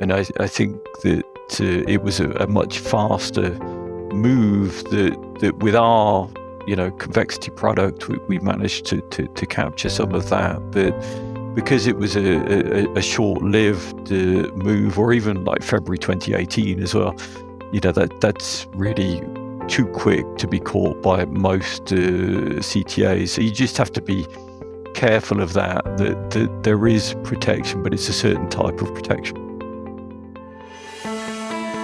and I, I think that uh, it was a, a, much faster move that that with our you know convexity product we, we managed to, to, to capture some of that, but because it was a, a, a short-lived uh, move, or even like February 2018 as well. You know that that's really too quick to be caught by most uh, CTAs. So you just have to be careful of that, that. That there is protection, but it's a certain type of protection.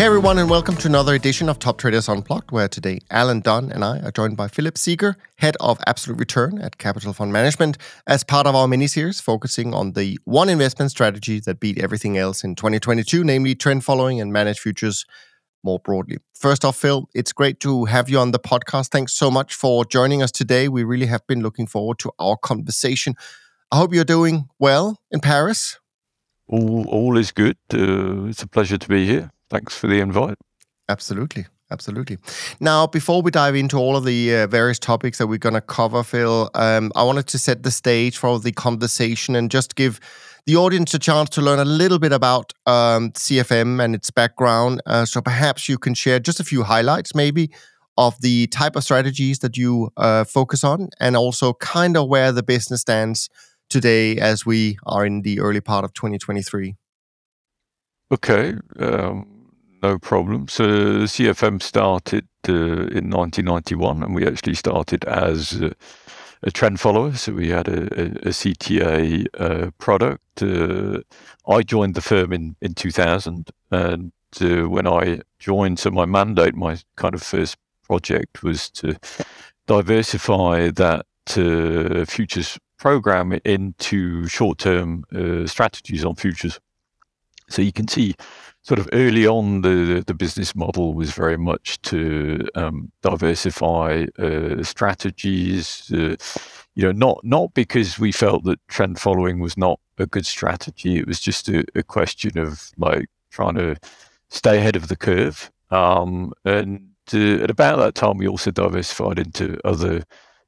Hey everyone, and welcome to another edition of Top Traders Unplugged, where today Alan Dunne and I are joined by Philip Seager, head of Absolute Return at Capital Fund Management, as part of our mini-series focusing on the one investment strategy that beat everything else in 2022, namely trend following and managed futures more broadly. First off, Phil, it's great to have you on the podcast. Thanks so much for joining us today. We really have been looking forward to our conversation. I hope you're doing well in Paris. All, all is good. Uh, it's a pleasure to be here. Thanks for the invite. Absolutely. Absolutely. Now, before we dive into all of the uh, various topics that we're going to cover, Phil, um, I wanted to set the stage for the conversation and just give the audience a chance to learn a little bit about um, CFM and its background. Uh, so perhaps you can share just a few highlights, maybe, of the type of strategies that you uh, focus on and also kind of where the business stands today as we are in the early part of 2023. Okay. Um no problem. So CFM started uh, in 1991, and we actually started as uh, a trend follower. So we had a, a, a CTA uh, product. Uh, I joined the firm in, in 2000, and uh, when I joined, so my mandate, my kind of first project was to diversify that uh, futures program into short-term strategies on futures. So you can see sort of early on, the the business model was very much to um, diversify uh, strategies. Uh, you know, not not because we felt that trend following was not a good strategy. It was just a, a question of like trying to stay ahead of the curve. Um, and uh, at about that time, we also diversified into other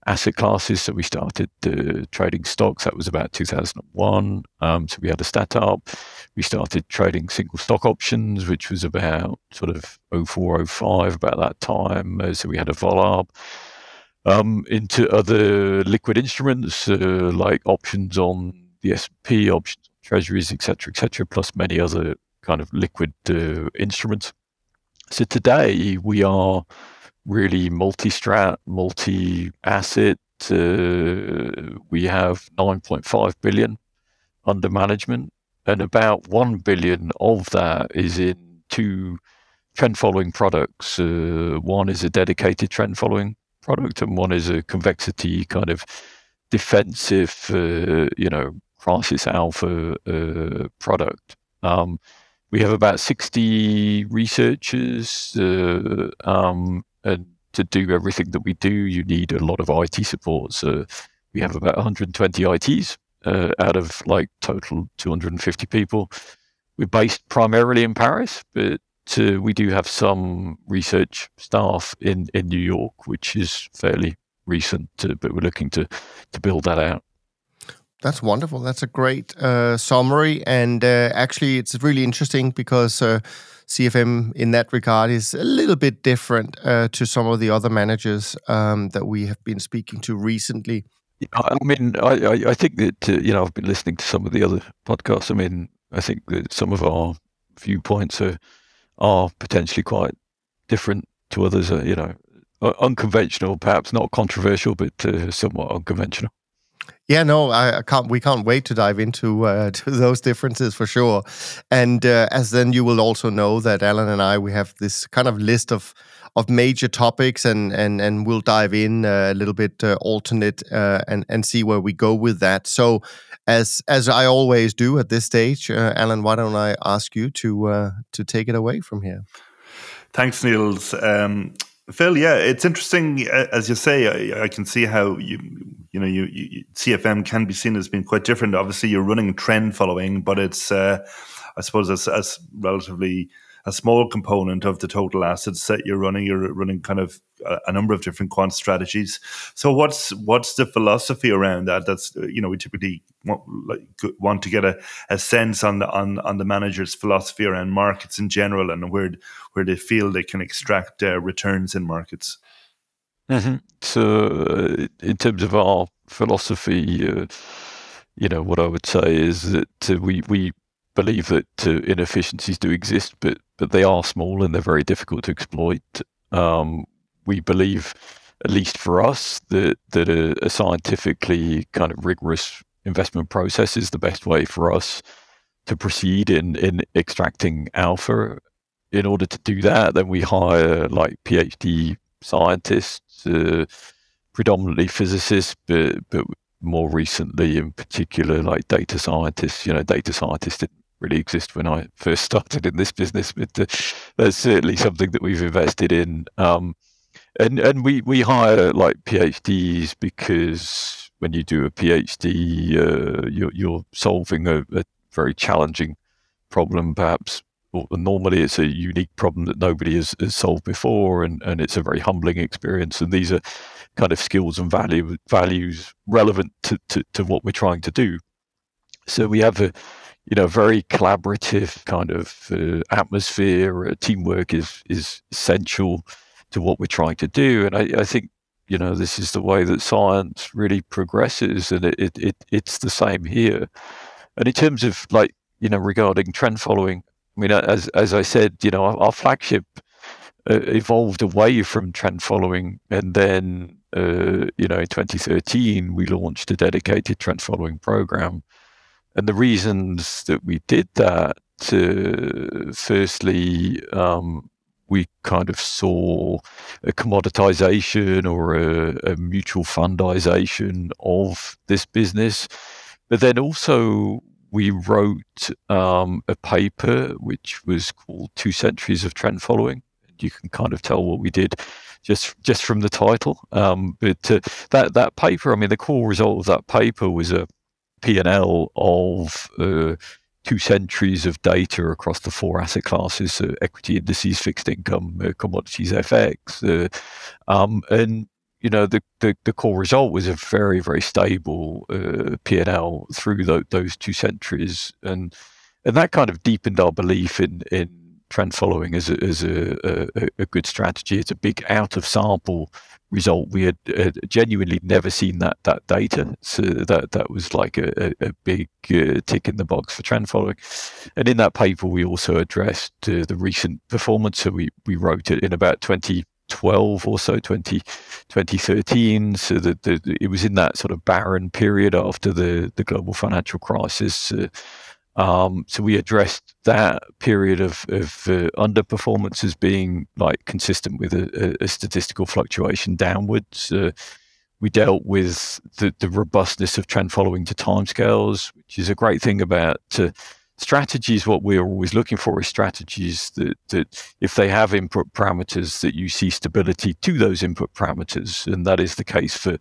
asset classes. So we started trading stocks. That was about 2001. Um, so we had a startup. We started trading single stock options, which was about sort of 04, 05, about that time. Uh, so we had a VOLARB. Um, into other liquid instruments uh, like options on the S&P, options on treasuries, etc., etc., plus many other kind of liquid uh, instruments. So today we are really multi-strat, multi-asset. Uh, we have 9.5 billion under management, and about 1 billion of that is in two trend following products. Uh, one is a dedicated trend following product, and one is a convexity kind of defensive, uh, you know, crisis alpha uh, product. Um, we have about 60 researchers uh, um, and to do everything that we do, you need a lot of IT support. So we have about 120 ITs uh, out of like total 250 people. We're based primarily in Paris, but uh, we do have some research staff in, in New York, which is fairly recent, uh, but we're looking to, to build that out. That's wonderful. That's a great uh, summary. And uh, actually, it's really interesting because uh, CFM in that regard is a little bit different uh, to some of the other managers um, that we have been speaking to recently. I mean, I, I think that, uh, you know, I've been listening to some of the other podcasts. I mean, I think that some of our viewpoints are, are potentially quite different to others. Uh, you know, unconventional, perhaps not controversial, but somewhat unconventional. Yeah, no, I, I, can't. We can't wait to dive into uh, to those differences for sure. And uh, as then you will also know that Alan and I we have this kind of list of of major topics, and and and we'll dive in uh, a little bit uh, alternate uh, and and see where we go with that. So, as as I always do at this stage, uh, Alan, why don't I ask you to to take it away from here? Thanks, Niels. Um, Phil, yeah, it's interesting as you say. I, I, can see how you, you know, you, you, CFM can be seen as being quite different. Obviously, you're running trend following, but it's, uh, I suppose, as, relatively a small component of the total assets that you're running. You're running kind of a, a, number of different quant strategies. So what's what's the philosophy around that? That's you know we typically want, like, want to get a, a sense on the on on the manager's philosophy around markets in general and where where they feel they can extract uh, returns in markets. Mm-hmm. So uh, in terms of our philosophy. Uh, you know what I would say is that uh, we we believe that uh, inefficiencies do exist, but but they are small and they're very difficult to exploit. Um, we believe, at least for us, that that a, a, scientifically kind of rigorous investment process is the best way for us to proceed in in extracting alpha. In order to do that, then we hire like PhD scientists, uh, predominantly physicists, but but more recently, in particular, like data scientists. You know, data scientists didn't really exist when I first started in this business, but uh, that's certainly something that we've invested in. Um, and and we we hire like PhDs because when you do a PhD, uh, you're you're solving a, a, very challenging problem, perhaps. Or normally, it's a unique problem that nobody has, has solved before, and, and it's a very humbling experience. And these are kind of skills and value values relevant to, to, to what we're trying to do. So we have a you know, very collaborative kind of uh, atmosphere. Uh, teamwork is is essential to what we're trying to do, and I, I, think you know this is the way that science really progresses, and it, it, it it's the same here. And in terms of like you know regarding trend following, I mean, as as I said, you know, our, our flagship uh, evolved away from trend following, and then uh, you know in 2013 we launched a dedicated trend following program and the reasons that we did that, uh, firstly, um, we kind of saw a commoditization or a, a, mutual fundization of this business. But then also, we wrote um, a paper which was called Two Centuries of Trend Following. You can kind of tell what we did just just from the title. Um, but uh, that that paper, I mean, the core result of that paper was a P&L of uh, two centuries of data across the four asset classes: uh, equity indices, fixed income, uh, commodities, FX, uh, um, and you know the, the, the core result was a very very stable uh, P&L through the, those two centuries, and and that kind of deepened our belief in in trend following as a, as a, a, a good strategy. It's a big out of sample result. We had, genuinely never seen that that data, so that that was like a, a big uh, tick in the box for trend following. And in that paper, we also addressed uh, the recent performance. So we we wrote it in about twenty. 12 or so 20, 2013 so that the, it was in that sort of barren period after the the global financial crisis uh, um, so we addressed that period of, of uh, underperformance as being like consistent with a, a statistical fluctuation downwards. Uh, we dealt with the, the robustness of trend following to timescales, which is a great thing about uh, strategies. What we're always looking for is strategies that, that, if they have input parameters, that you see stability to those input parameters, and that is the case for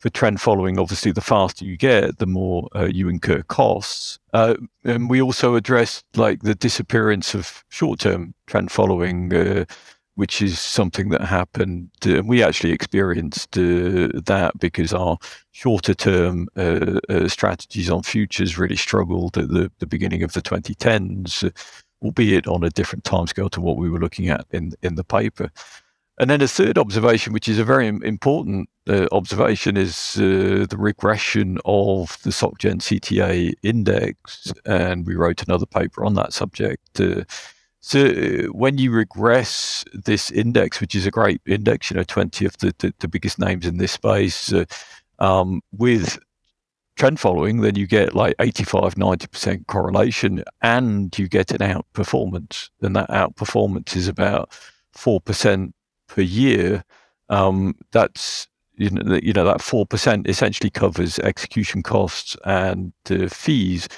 for trend following, obviously, the faster you get, the more uh, you incur costs. Uh, and we also addressed like the disappearance of short-term trend following, uh, which is something that happened. Uh, we actually experienced uh, that because our shorter-term uh, strategies on futures really struggled at the, the beginning of the 2010s, albeit on a different timescale to what we were looking at in in the paper. And then a third observation, which is a very important uh, observation, is uh, the regression of the SocGen CTA index. And we wrote another paper on that subject. So when you regress this index, which is a great index, you know, 20 of the, the, the biggest names in this space, uh, um, with trend following, then you get like 85, 90% correlation and you get an outperformance. And that outperformance is about 4% per year. Um, that's you know, you know that four percent essentially covers execution costs and uh, fees,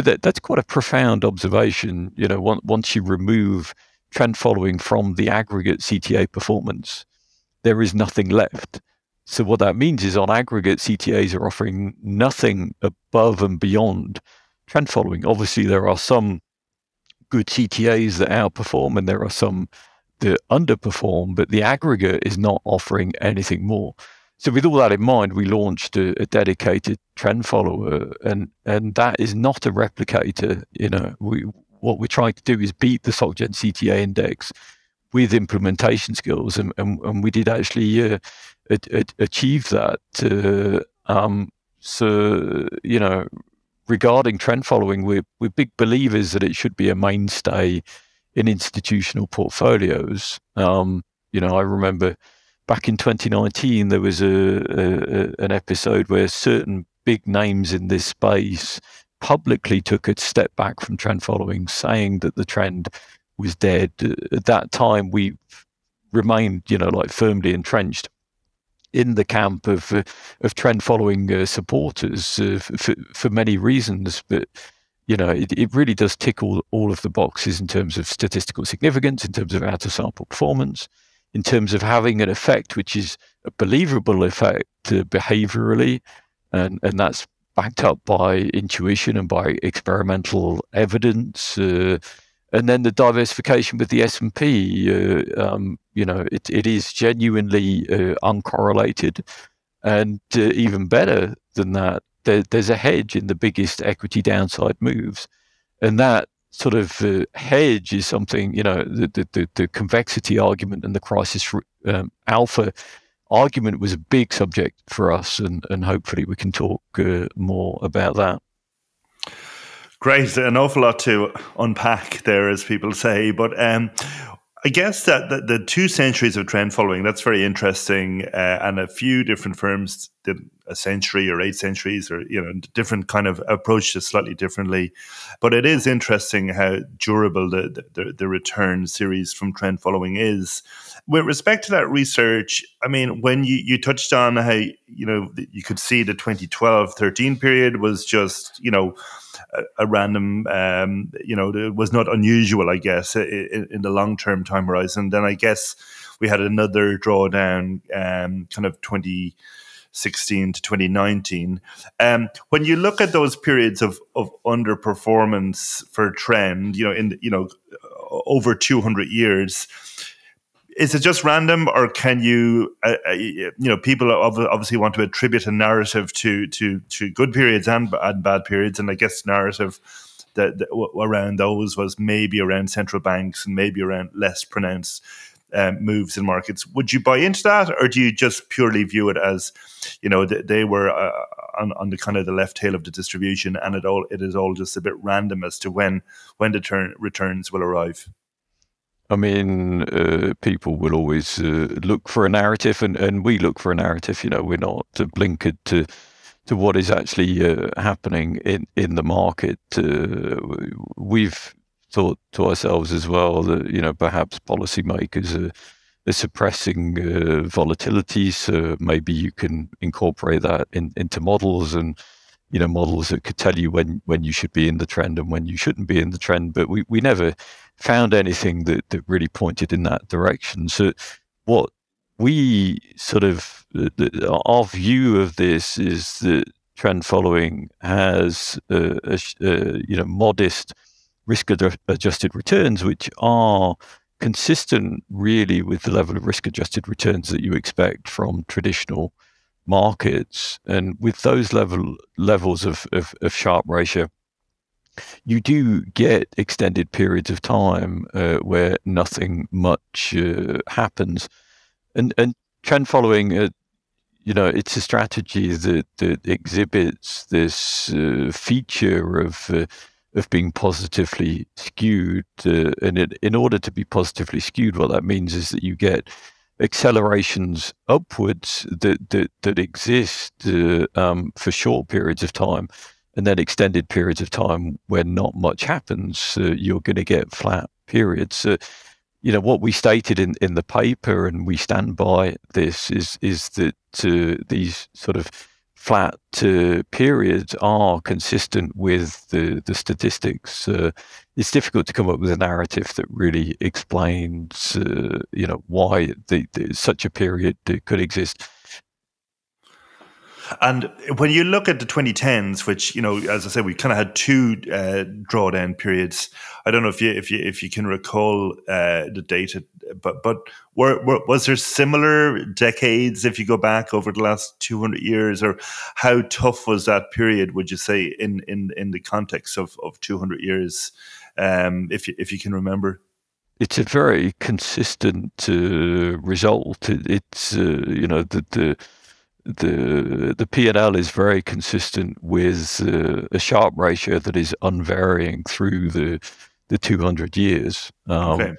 but that, that's quite a profound observation. You know, once, once you remove trend following from the aggregate CTA performance, there is nothing left. So what that means is, on aggregate, CTAs are offering nothing above and beyond trend following. Obviously, there are some good CTAs that outperform, and there are some that underperform, but the aggregate is not offering anything more. So with all that in mind, we launched a, a, dedicated trend follower, and and that is not a replicator. You know, we what we're trying to do is beat the SocGen CTA index with implementation skills, and and, and we did actually uh, achieve that. Uh, um, so you know, regarding trend following, we're we're big believers that it should be a mainstay in institutional portfolios. Um, you know, I remember back in 2019, there was a, a, an episode where certain big names in this space publicly took a step back from trend following, saying that the trend was dead. At that time, we remained, you know, like firmly entrenched in the camp of uh, of trend following uh, supporters uh, for for many reasons, but you know, it, it really does tick all, all of the boxes in terms of statistical significance, in terms of out of sample performance, in terms of having an effect which is a believable effect uh, behaviorally, and, and that's backed up by intuition and by experimental evidence. Uh, and then the diversification with the S and P, uh, um, you know, it, it is genuinely uh, uncorrelated, and uh, even better than that, there, there's a hedge in the biggest equity downside moves, and that sort of uh, hedge is something, you know, the, the, the, convexity argument and the crisis um, alpha argument was a big subject for us, and, and hopefully we can talk uh, more about that. Great, an awful lot to unpack there, as people say. But um, I guess that the, the, two centuries of trend following, that's very interesting. Uh, and a few different firms did a century or eight centuries or, you know, different kind of approached it slightly differently. But it is interesting how durable the, the, the return series from trend following is. With respect to that research, I mean, when you, you touched on how, you know, you could see the 2012 13 period was just, you know, a, a random, um, you know, it was not unusual, I guess, in, in the long term time horizon. Then I guess we had another drawdown, um, kind of 2016 to 2019. Um, when you look at those periods of, of underperformance for trend, you know, in you know over 200 years, is it just random, or can you, uh, uh you know, people obviously want to attribute a narrative to to to good periods and, and bad periods, and I guess narrative that, that around those was maybe around central banks and maybe around less pronounced um, moves in markets. Would you buy into that, or do you just purely view it as, you know, they, they were uh, on, on the kind of the left tail of the distribution, and it all it is all just a bit random as to when when the turn, returns will arrive? I mean, uh, people will always uh, look for a narrative, and, and we look for a narrative. You know, we're not blinkered to to what is actually uh, happening in in the market. Uh, we've thought to ourselves as well that you know perhaps policymakers are, are suppressing uh, volatility, so maybe you can incorporate that in, into models and you know models that could tell you when when you should be in the trend and when you shouldn't be in the trend but we, we never found anything that, that really pointed in that direction. So what we sort of the, our view of this is that trend following has a, a, you know modest risk adjusted returns which are consistent really with the level of risk adjusted returns that you expect from traditional markets, and with those level levels of, of, of Sharpe ratio, you do get extended periods of time uh, where nothing much uh, happens, and and trend following. Uh, you know, it's a strategy that, that exhibits this uh, feature of uh, of being positively skewed. Uh, and it, in order to be positively skewed, what that means is that you get accelerations upwards that that, that exist um, for short periods of time, and then extended periods of time where not much happens. Uh, you're going to get flat periods. Uh, you know what we stated in, in the paper, and we stand by this is is that uh, these sort of flat uh, periods are consistent with the, the statistics. Uh, it's difficult to come up with a narrative that really explains, uh, you know, why the, the, such a period could exist and when you look at the 2010s, which you know, as I said, we kind of had two uh, drawdown periods. I don't know if you if you if you can recall uh, the data, but but were, were, was there similar decades if you go back over the last 200 years, or how tough was that period? Would you say in in in the context of of 200 years, um, if you, if you can remember? It's a very consistent uh, result. It, it's uh, you know the the the the P&L is very consistent with uh, a Sharpe ratio that is unvarying through the the 200 years. Um, okay.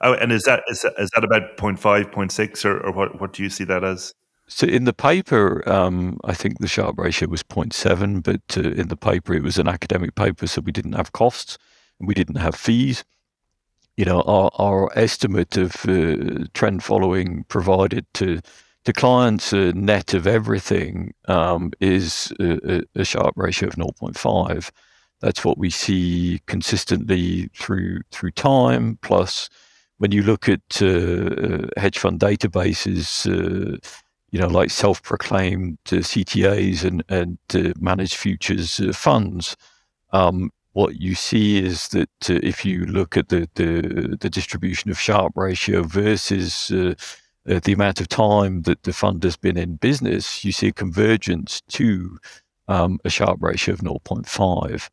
Oh, and is that, is that is that about 0.5, 0.6, or, or what what do you see that as? So in the paper, um, I think the Sharpe ratio was 0.7, but uh, in the paper it was an academic paper, so we didn't have costs and we didn't have fees. You know, our, our estimate of uh, trend following provided to the client's uh, net of everything um, is a, a, Sharpe ratio of 0.5. That's what we see consistently through through time. Plus, when you look at uh, uh hedge fund databases, uh, you know, like self-proclaimed uh, CTAs and and uh, managed futures funds, um, what you see is that if you look at the, the, the distribution of Sharpe ratio versus uh, the amount of time that the fund has been in business, you see a convergence to um, a Sharpe ratio of 0.5.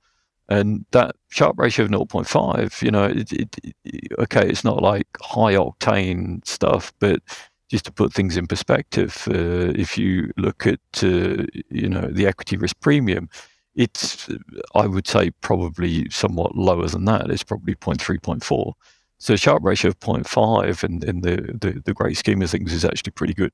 And that Sharpe ratio of 0.5, you know, it, it, it, okay, it's not like high octane stuff, but just to put things in perspective, uh, if you look at, uh, you know, the equity risk premium, it's, I would say, probably somewhat lower than that. It's probably 0.3, 0.4. So a Sharpe ratio of 0.5 in, in the, the, the great scheme of things is actually pretty good.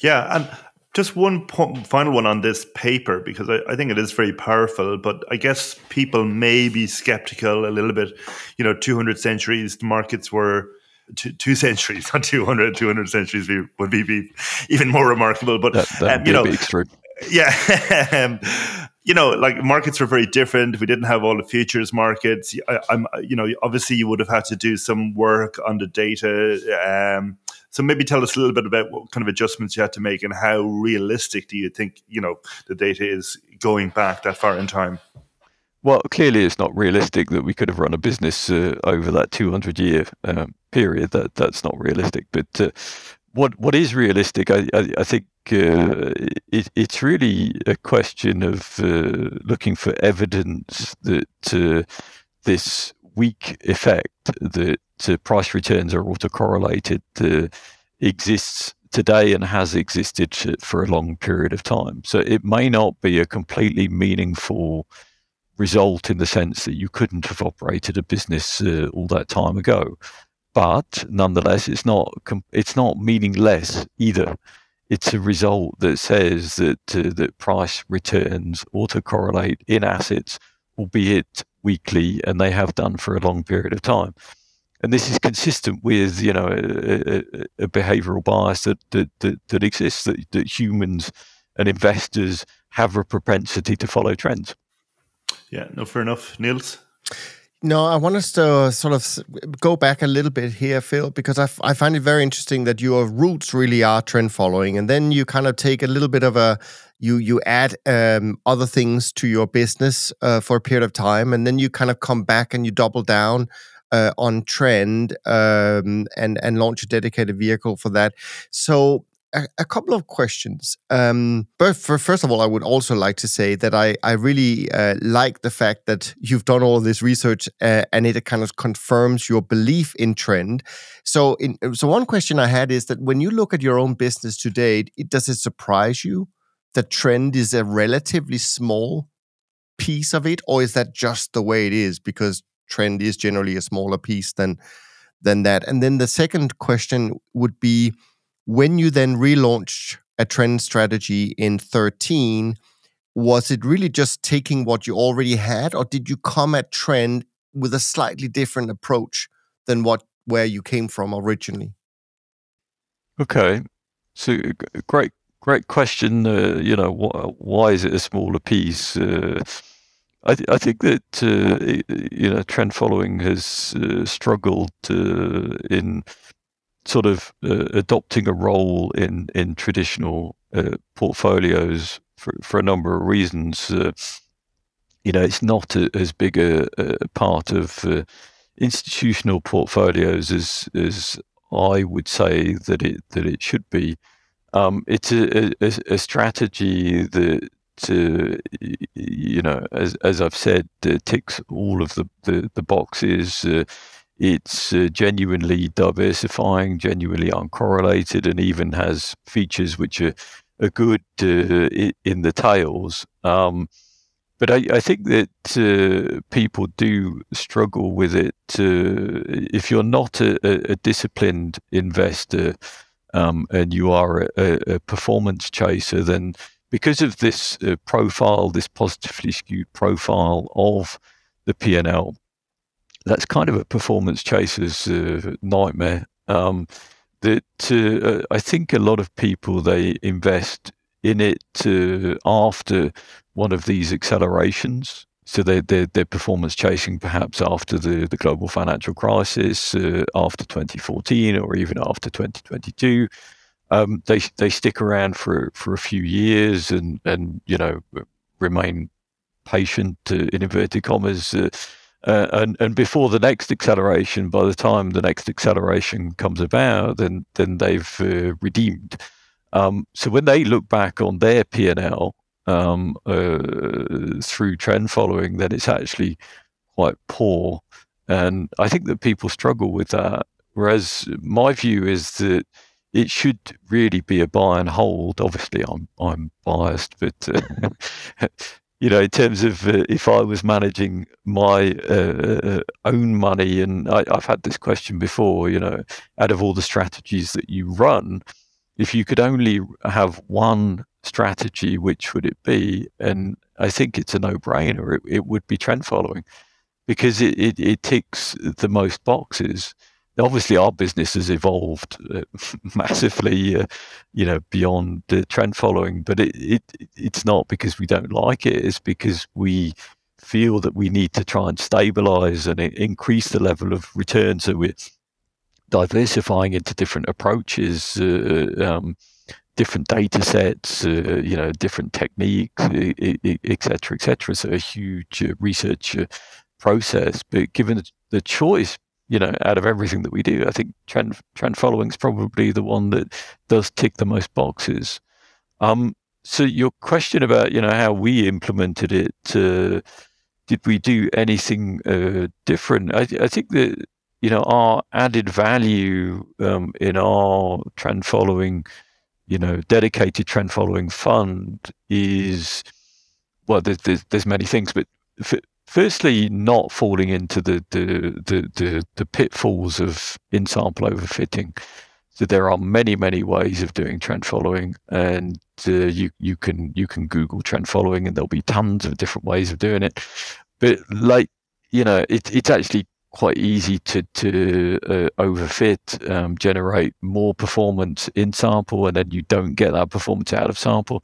Yeah, and just one final one on this paper because I, I, think it is very powerful. But I guess people may be skeptical a little bit. You know, 200 centuries, the markets were two, two centuries, not 200. 200 centuries would be, be even more remarkable. But that, um, you know, extreme. Yeah. You know, like markets were very different. We didn't have all the futures markets. I, am you know, obviously you would have had to do some work on the data. Um, so maybe tell us a little bit about what kind of adjustments you had to make and how realistic do you think, you know, the data is going back that far in time? Well, clearly it's not realistic that we could have run a business uh, over that 200 year um, period. That that's not realistic. But uh, what what is realistic, I, I, I think uh, it, it's really a question of uh, looking for evidence that uh, this weak effect that uh, price returns are autocorrelated uh, exists today and has existed for a long period of time. So it may not be a completely meaningful result in the sense that you couldn't have operated a business uh, all that time ago but nonetheless, it's not it's not meaningless either. It's a result that says that uh, that price returns autocorrelate in assets, albeit weakly, and they have done for a long period of time. And this is consistent with you know a, a, a behavioural bias that that, that, that exists that, that humans and investors have a propensity to follow trends. Yeah, no, fair enough, Niels. No, I want us to sort of go back a little bit here, Phil, because I, I find it very interesting that your roots really are trend following, and then you kind of take a little bit of a you you add um, other things to your business uh, for a period of time, and then you kind of come back and you double down uh, on trend um, and and launch a dedicated vehicle for that. So a, a couple of questions. Um, but for, first of all, I would also like to say that I, I really uh, like the fact that you've done all this research uh, and it kind of confirms your belief in trend. So, in, so one question I had is that when you look at your own business today, it, does it surprise you that trend is a relatively small piece of it, or is that just the way it is because trend is generally a smaller piece than than that? And then the second question would be when you then relaunched a trend strategy in 13, was it really just taking what you already had, or did you come at trend with a slightly different approach than what where you came from originally? Okay, so great, great question. Uh, you know, wh- why is it a smaller piece? Uh, I, th- I, think that uh, you know trend following has uh, struggled uh, in sort of uh, adopting a role in in traditional portfolios for for a number of reasons. you know, it's not a, as big a, a part of institutional portfolios as as I would say that it that it should be. Um, it's a, a, strategy that, uh, you know, as, as I've said, uh, ticks all of the, the, the boxes. It's uh, genuinely diversifying, genuinely uncorrelated, and even has features which are, are good uh, in the tails. Um, but I, I think that uh, people do struggle with it. Uh, if you're not a, a disciplined investor um, and you are a, a, performance chaser, then because of this uh, profile, this positively skewed profile of the P&L, that's kind of a performance chaser's uh, nightmare. Um, that uh, I think a lot of people they invest in it after one of these accelerations. So they're, they're, they're, performance chasing perhaps after the, the global financial crisis, uh, after 2014, or even after 2022. Um, they they stick around for for a few years and and you know remain patient uh, in inverted commas. Uh, and and before the next acceleration, by the time the next acceleration comes about, then then they've uh, redeemed. Um, so when they look back on their P and L um, uh, through trend following, then it's actually quite poor. And I think that people struggle with that. Whereas my view is that it should really be a buy and hold. Obviously, I'm I'm biased, but uh, you know, in terms of uh, if I was managing my uh, uh own money, and I, have had this question before, you know, out of all the strategies that you run, if you could only have one strategy, which would it be? And I think it's a no-brainer. It, it would be trend following because it, it, it, ticks the most boxes. Obviously, our business has evolved uh, massively, uh, you know, beyond the trend following. But it, it it's not because we don't like it. It's because we feel that we need to try and stabilize and increase the level of return. So we're diversifying into different approaches. Uh, um, different data sets, uh, you know, different techniques, etc., etc. So a huge uh, research uh, process. But given the choice, you know, out of everything that we do, I think trend trend following is probably the one that does tick the most boxes. Um, so your question about you know how we implemented it, uh, did we do anything uh, different? I, I think that you know our added value um, in our trend following you know, dedicated trend following fund is well, there's there's, there's many things, but f- firstly, not falling into the the, the the the pitfalls of in sample overfitting. So there are many many ways of doing trend following, and uh, you you can you can Google trend following, and there'll be tons of different ways of doing it. But like you know, it, it's actually quite easy to to uh, overfit, um, generate more performance in sample, and then you don't get that performance out of sample.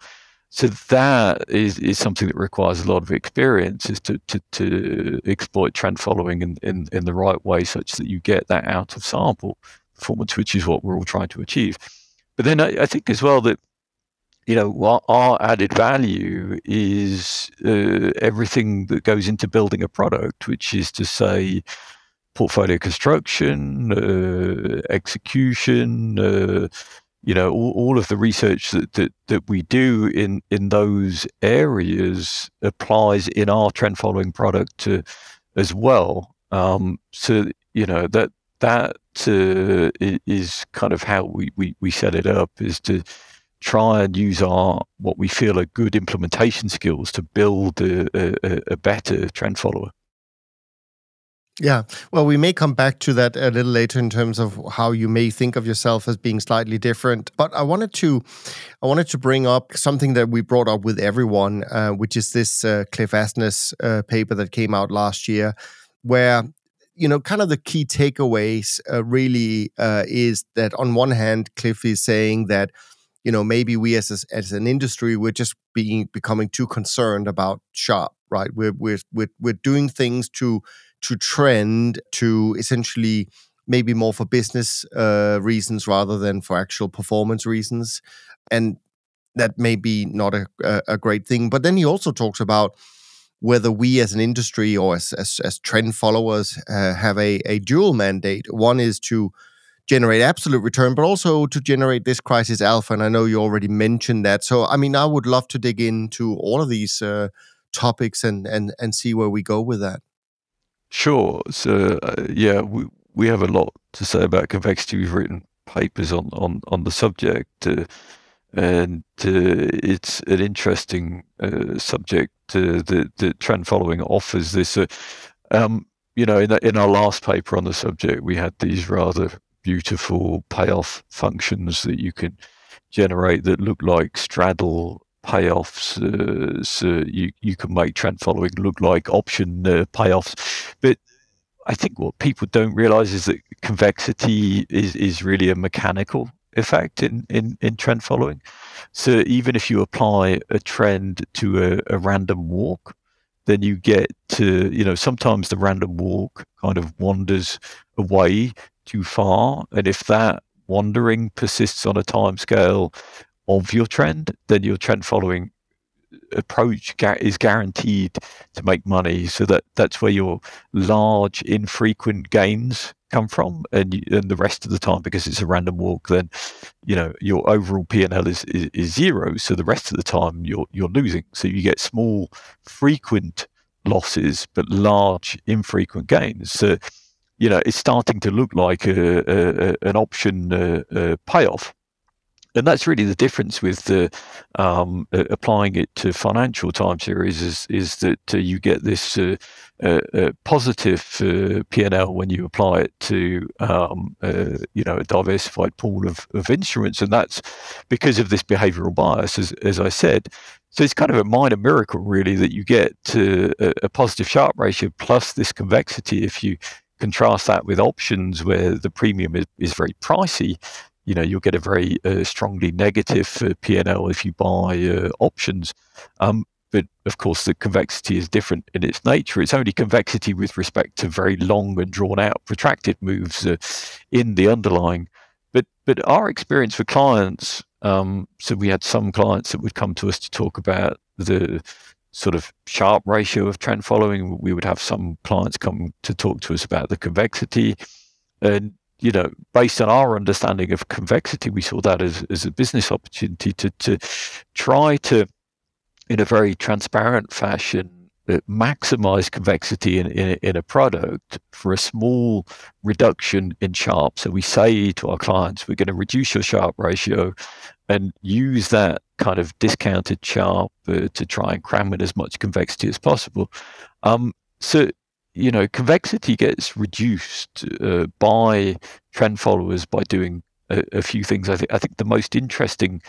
So that is, is something that requires a lot of experience, is to, to, to exploit trend following in, in, in the right way, such that you get that out of sample performance, which is what we're all trying to achieve. But then I, I think as well that you know, our added value is uh, everything that goes into building a product, which is to say, portfolio construction, uh, execution, uh, you know, all, all, of the research that, that, that we do in, in those areas applies in our trend following product to, as well. Um, so, you know, that that uh, is kind of how we, we, we set it up is to try and use our what we feel are good implementation skills to build a, a, a better trend follower. Yeah, well, we may come back to that a little later in terms of how you may think of yourself as being slightly different. But I wanted to, I wanted to bring up something that we brought up with everyone, uh, which is this uh, Cliff Asness uh, paper that came out last year, where you know, kind of the key takeaways uh, really uh, is that on one hand, Cliff is saying that you know maybe we as a, as an industry we're just being becoming too concerned about Sharpe, right? We're we're we're, we're doing things to to trend to essentially maybe more for business uh, reasons rather than for actual performance reasons, and that may be not a, a great thing. But then he also talks about whether we as an industry or as, as, as trend followers uh, have a, a dual mandate. One is to generate absolute return, but also to generate this crisis alpha. And I know you already mentioned that. So, I mean, I would love to dig into all of these uh, topics and, and, and see where we go with that. Sure. So uh, yeah, we we have a lot to say about convexity. We've written papers on on on the subject, uh, and uh, it's an interesting uh, subject uh, that that trend following offers. This, uh, um, you know, in in our last paper on the subject, we had these rather beautiful payoff functions that you can generate that look like straddle payoffs. Uh, so you, you can make trend following look like option uh, payoffs. But I think what people don't realize is that convexity is, is really a mechanical effect in, in, in trend following. So even if you apply a trend to a, a random walk, then you get to, you know, sometimes the random walk kind of wanders away too far. And if that wandering persists on a time scale of your trend, then your trend following approach is guaranteed to make money. So that that's where your large infrequent gains come from, and, and the rest of the time, because it's a random walk, then you know your overall P and L is, is, is zero. So the rest of the time you're you're losing. So you get small, frequent losses, but large infrequent gains. So you know it's starting to look like a, a, a an option uh, payoff and that's really the difference with the um, applying it to financial time series is is that uh, you get this uh, uh, uh positive uh, P&L when you apply it to um, you know a diversified pool of, of instruments, and that's because of this behavioural bias, as as I said. So it's kind of a minor miracle, really, that you get a, a positive Sharpe ratio plus this convexity. If you contrast that with options where the premium is, is very pricey, you know you'll get a very uh, strongly negative uh, P&L if you buy uh, options. Um, but of course, the convexity is different in its nature. It's only convexity with respect to very long and drawn out, protracted moves uh, in the underlying. But but our experience with clients, um, so we had some clients that would come to us to talk about the sort of Sharpe ratio of trend following. We would have some clients come to talk to us about the convexity. And you know, based on our understanding of convexity, we saw that as, as a business opportunity to, to try to, in a very transparent fashion, uh, maximize convexity in, in, in, a product for a small reduction in Sharpe. So we say to our clients, we're going to reduce your Sharpe ratio and use that kind of discounted Sharpe uh, to try and cram in as much convexity as possible. Um, so you know, convexity gets reduced uh, by trend followers by doing a, a, few things. I think I think the most interesting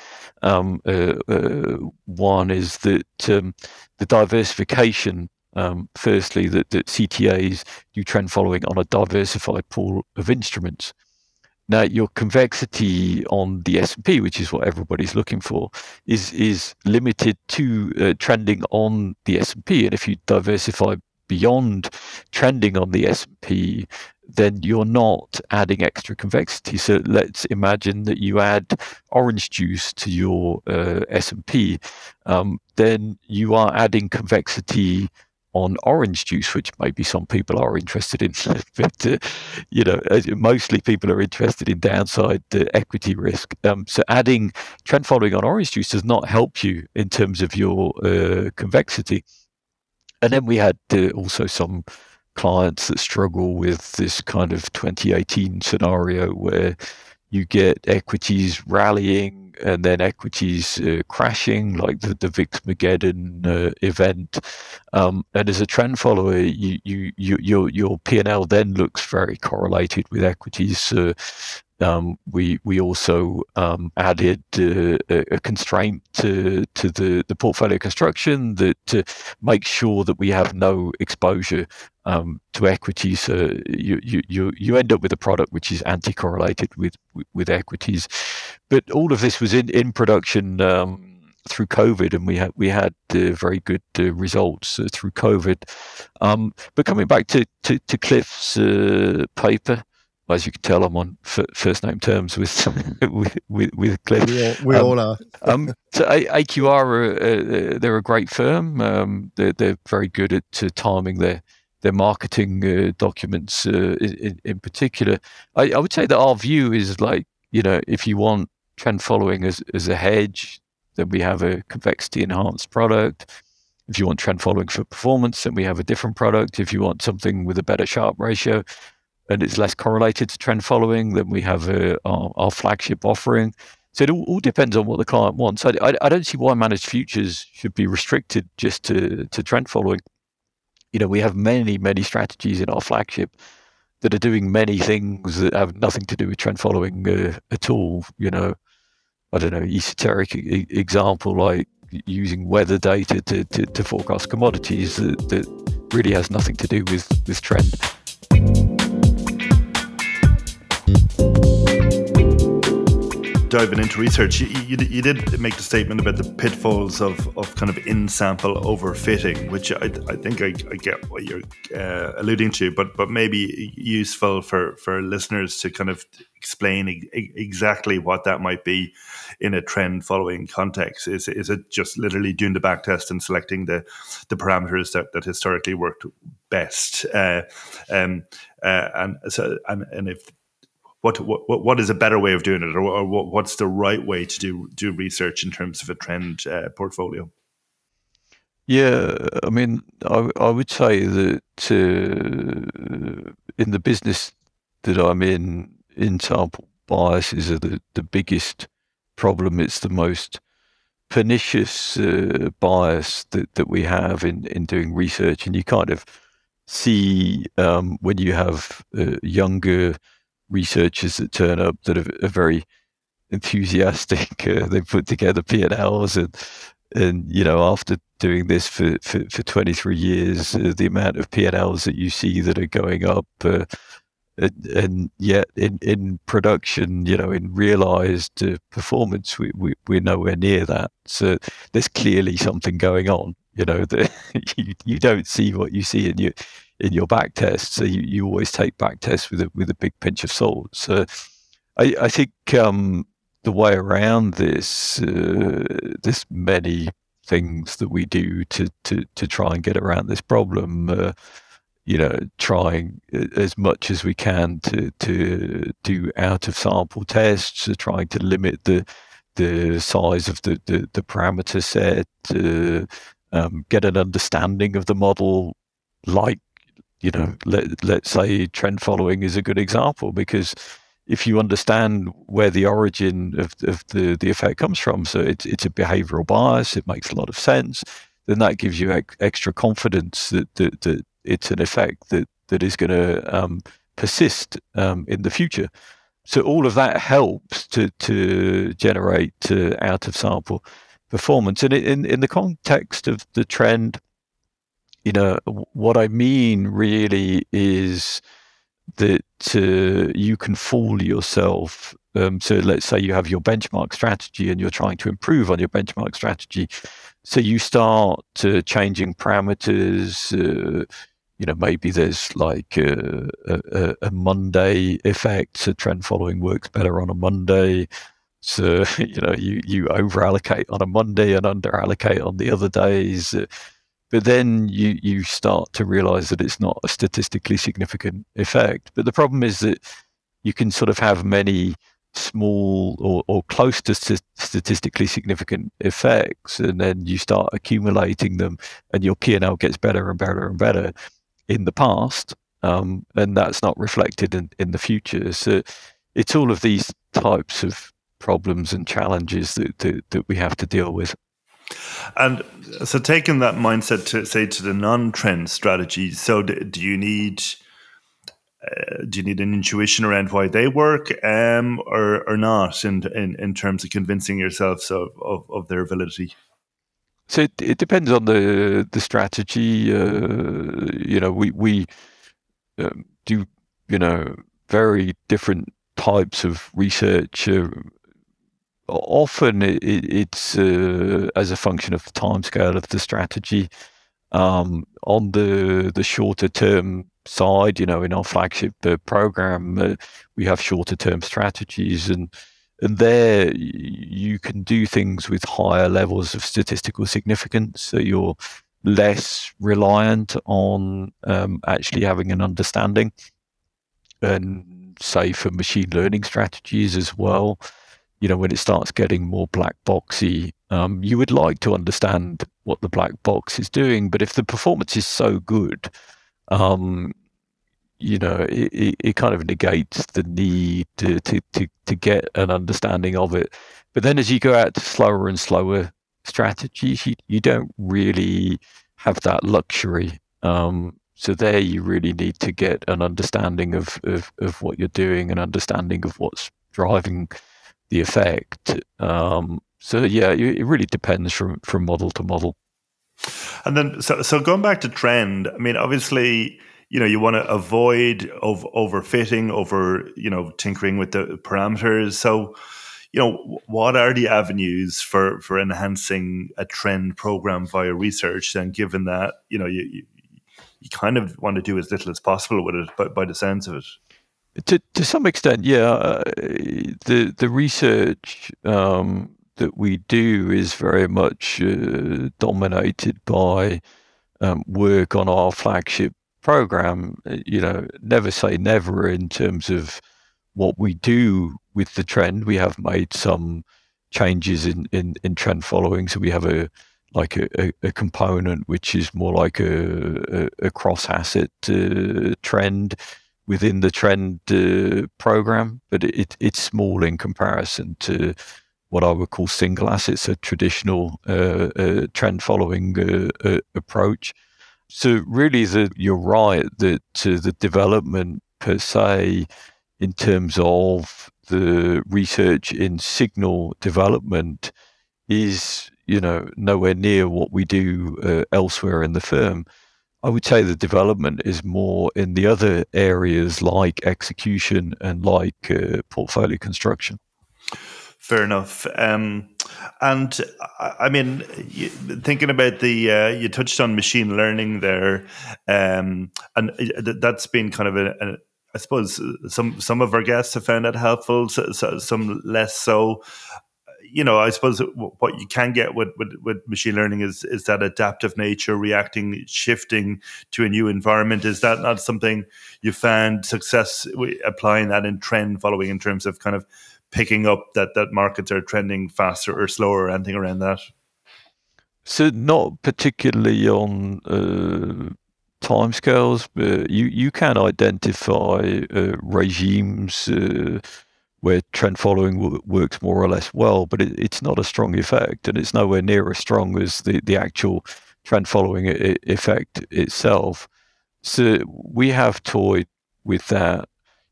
um, uh, uh, one is that um, the diversification. Um, firstly, that, that CTAs do trend following on a diversified pool of instruments. Now, your convexity on the S&P, which is what everybody's looking for, is is limited to uh, trending on the S&P. And if you diversify beyond trending on the S&P, then you're not adding extra convexity. So let's imagine that you add orange juice to your uh, S&P, um, then you are adding convexity on orange juice, which maybe some people are interested in, but uh, you know, mostly people are interested in downside uh, equity risk. Um, so adding trend following on orange juice does not help you in terms of your uh, convexity. And then we had uh, also some clients that struggle with this kind of 2018 scenario where you get equities rallying and then equities uh, crashing, like the, the VIX Mageddon uh, event. Um, and as a trend follower, you, you, you, your, your P&L then looks very correlated with equities. Uh, um, we we also um, added uh, a, constraint to to the, the portfolio construction that to make sure that we have no exposure um, to equities. So you, you you end up with a product which is anti-correlated with with equities. But all of this was in in production um, through COVID, and we had we had uh, very good uh, results uh, through COVID. Um, but coming back to to, to Cliff's uh, paper, as you can tell, I'm on f- first name terms with with, with, with Cliff. We all, we um, all are. um, so a- AQR, are, uh, they're a great firm. Um, they're, they're very good at uh, timing their their marketing uh, documents uh, in, in, particular. I, I, would say that our view is like you know if you want trend following as as a hedge, then we have a convexity enhanced product. If you want trend following for performance, then we have a different product. If you want something with a better Sharpe ratio, and it's less correlated to trend following, then we have uh, our, our, flagship offering. So it all, all, depends on what the client wants. I, I, I, don't see why managed futures should be restricted just to, to trend following. You know, we have many, many strategies in our flagship that are doing many things that have nothing to do with trend following uh, at all. You know, I don't know, esoteric e- example like using weather data to, to, to forecast commodities that, that really has nothing to do with, with trend. Diving into research, you, you, you, did make the statement about the pitfalls of, of kind of in sample overfitting, which I, I think I, I get what you're uh, alluding to, but but maybe useful for, for listeners to kind of explain e- exactly what that might be in a trend following context. Is is it just literally doing the back test and selecting the the parameters that, that historically worked best? Uh, um, uh, and so and, and if what what what is a better way of doing it, or, or what's the right way to do do research in terms of a trend uh, portfolio? Yeah, I mean, I, I would say that uh, in the business that I'm in, in sample biases are the, the biggest problem. It's the most pernicious uh, bias that, that we have in, in doing research. And you kind of see um, when you have uh, younger researchers that turn up that are, are very enthusiastic. Uh, they put together P and Ls, and and you know after doing this for for, for 23 years, uh, the amount of P and Ls that you see that are going up. Uh, and, and, yet, in, in production, you know, in realized uh, performance, we, we, we're nowhere near that. So there's clearly something going on, you know, that you, you don't see what you see in your in your back test. So you, you always take back tests with a with a big pinch of salt. So I, I think um, the way around this, uh, there's many things that we do to, to, to try and get around this problem. Uh, you know, trying as much as we can to to do out of sample tests, trying to limit the the size of the the, the parameter set, to um, get an understanding of the model, like you know, let, let's say trend following is a good example because if you understand where the origin of, of the, the effect comes from, so it's, it's a behavioral bias, it makes a lot of sense, then that gives you ex- extra confidence that, that, that it's an effect that, that is going to um, persist um, in the future. So all of that helps to, to generate uh, out of sample performance. And in, in the context of the trend, you know, what I mean really is that uh, you can fool yourself. Um, so let's say you have your benchmark strategy and you're trying to improve on your benchmark strategy. So you start uh, changing parameters. Uh, you know, maybe there's like a, a, a, Monday effect. So trend following works better on a Monday. So, you know, you, you over allocate on a Monday and under allocate on the other days. But then you, you start to realize that it's not a statistically significant effect. But the problem is that you can sort of have many small or, or close to st- statistically significant effects, and then you start accumulating them, and your P&L gets better and better and better in the past, um, and that's not reflected in, in the future. So it's all of these types of problems and challenges that, that, that we have to deal with. And so, taking that mindset to say to the non-trend strategy, so do you need uh, do you need an intuition around why they work, um, or or not, in in, in terms of convincing yourselves of, of, of their validity? So it, it, depends on the the strategy. Uh, you know, we we um, do you know very different types of research. Uh, often it, it's uh, as a function of the timescale of the strategy. Um, on the the shorter term side, you know, in our flagship uh, program, uh, we have shorter term strategies, and and there you can do things with higher levels of statistical significance. So you're less reliant on um, actually having an understanding, and say for machine learning strategies as well you know, when it starts getting more black boxy, um, you would like to understand what the black box is doing. But if the performance is so good, um, you know, it, it, it, kind of negates the need to, to, to, to get an understanding of it. But then as you go out to slower and slower strategies, you, you don't really have that luxury. Um, so there you really need to get an understanding of, of, of what you're doing, an understanding of what's driving the effect. Um, so yeah, it really depends from from model to model. And then, so so going back to trend, I mean, obviously, you know, you want to avoid of overfitting, over you know, tinkering with the parameters. So, you know, what are the avenues for for enhancing a trend program via research? And given that, you know, you you, kind of want to do as little as possible with it, by, by the sense of it. To to some extent, yeah. Uh, the the research um, that we do is very much uh, dominated by um, work on our flagship program. Uh, you know, never say never in terms of what we do with the trend. We have made some changes in in, in trend following, so we have a like a, a, a component which is more like a, a, a cross asset uh, trend within the trend uh, program, but it, it's small in comparison to what I would call single assets, a traditional uh, uh, trend following uh, uh, approach. So really, the, you're right that the development per se, in terms of the research in signal development, is you know nowhere near what we do uh, elsewhere in the firm. I would say the development is more in the other areas like execution and like uh, portfolio construction. Fair enough. Um, and I mean, thinking about the, uh, you touched on machine learning there, um, and uh, that's been kind of a, a I suppose some some of our guests have found that helpful, so, so, some less so you know, I suppose what you can get with, with, with, machine learning is is that adaptive nature, reacting, shifting to a new environment. Is that not something you found success applying that in trend following in terms of kind of picking up that that markets are trending faster or slower or anything around that? So not particularly on uh, timescales, but you you can identify uh, regimes. Uh, where trend following works more or less well, but it, it's not a strong effect, and it's nowhere near as strong as the, the actual trend following effect itself. So we have toyed with that.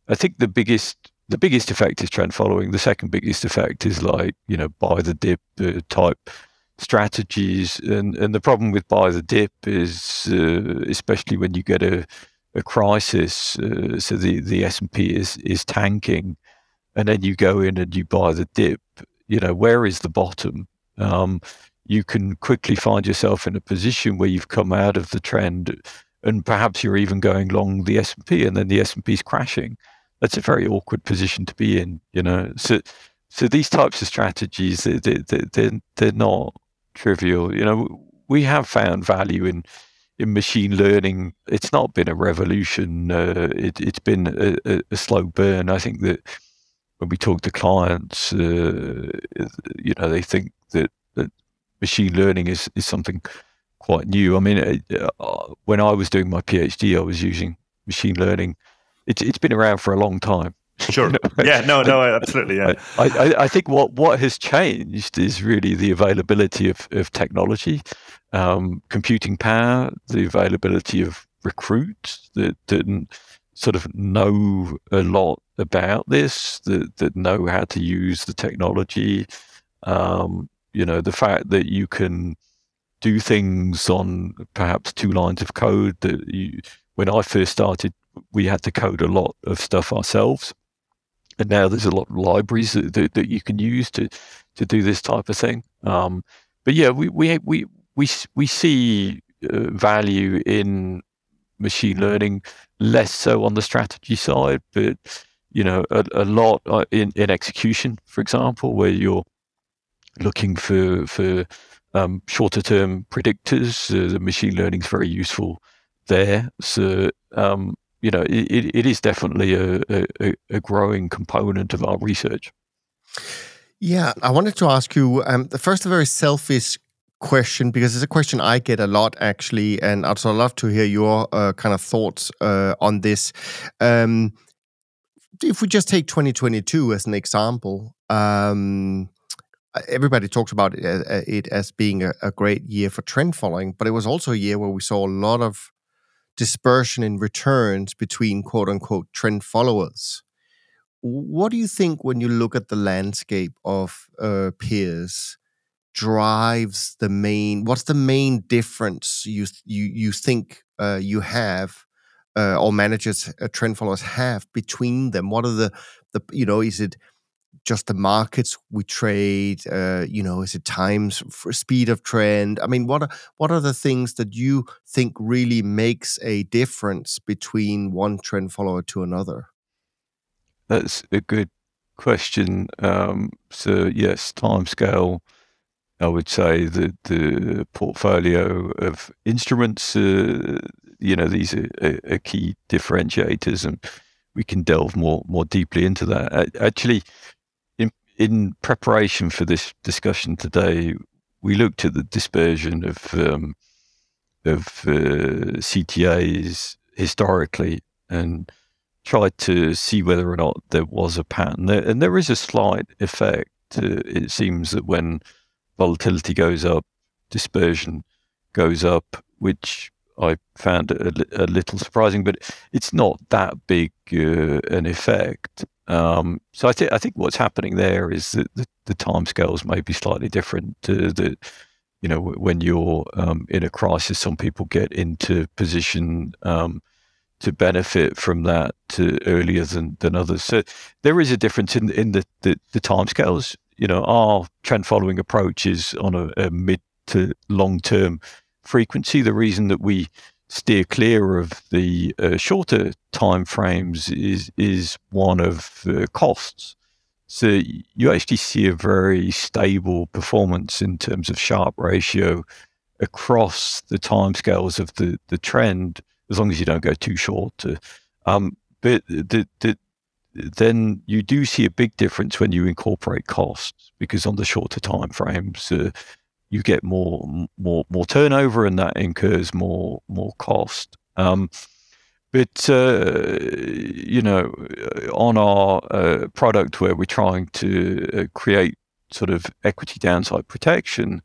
I think the biggest the biggest effect is trend following. The second biggest effect is like you know buy the dip uh, type strategies, and and the problem with buy the dip is uh, especially when you get a a crisis. Uh, so the the S and P is is tanking and then you go in and you buy the dip, you know, where is the bottom? Um, you can quickly find yourself in a position where you've come out of the trend and perhaps you're even going long the S&P and then the S&P is crashing. That's a very awkward position to be in, you know. So so these types of strategies they, they, they, they're not trivial. You know, we have found value in in machine learning. It's not been a revolution. Uh, it, has been a, a, slow burn. I think that when we talk to clients, uh, you know, they think that, that machine learning is, is something quite new. I mean, uh, when I was doing my PhD, I was using machine learning. It's it's been around for a long time. Sure. yeah. No. No. Absolutely. Yeah. I, I, I, think what what has changed is really the availability of of technology, um, computing power, the availability of recruits that didn't sort of know a lot about this, that that know how to use the technology. Um, you know, the fact that you can do things on perhaps two lines of code that you, when I first started, we had to code a lot of stuff ourselves. And now there's a lot of libraries that, that, that you can use to, to do this type of thing. Um, but yeah, we, we, we, we, we see uh, value in machine learning, less so on the strategy side, but you know, a, a lot uh, in, in execution, for example, where you're looking for for um, shorter term predictors. Uh, the machine learning is very useful there. So um, you know, it, it is definitely a, a, a, growing component of our research. Yeah, I wanted to ask you um, the first, a very selfish question because it's a question I get a lot actually, and I'd also love to hear your uh, kind of thoughts uh, on this. Um, if we just take 2022 as an example, um, everybody talks about it, uh, it as being a, a, great year for trend following, but it was also a year where we saw a lot of dispersion in returns between quote unquote trend followers. What do you think when you look at the landscape of uh, peers drives the main? What's the main difference you you you think uh, you have uh, or managers uh, trend followers have between them? What are the the you know is it just the markets we trade? Uh, you know, is it times for speed of trend? I mean, what are what are the things that you think really makes a difference between one trend follower to another? That's a good question. Um, so yes, time scale. I would say that the portfolio of instruments, uh, you know, these are, are, are, key differentiators, and we can delve more more deeply into that. Actually, in in preparation for this discussion today, we looked at the dispersion of um, of uh, CTAs historically and tried to see whether or not there was a pattern. And there is a slight effect. Uh, it seems that when volatility goes up, dispersion goes up, which I found a, a little surprising, but it's not that big uh, an effect. Um, so I, th- I think what's happening there is that the, the timescales may be slightly different. To the, you know, when you're um, in a crisis, some people get into position um, to benefit from that to earlier than, than others. So there is a difference in in the the, the timescales. You know, our trend following approach is on a, a mid to long term frequency. The reason that we steer clear of the uh, shorter time frames is is one of uh, costs. So you actually see a very stable performance in terms of Sharpe ratio across the timescales of the, the trend, as long as you don't go too short. Um, but the, the, then you do see a big difference when you incorporate costs because on the shorter time frames, uh, you get more more more turnover, and that incurs more more cost. Um, but uh, you know, on our uh, product where we're trying to uh, create sort of equity downside protection,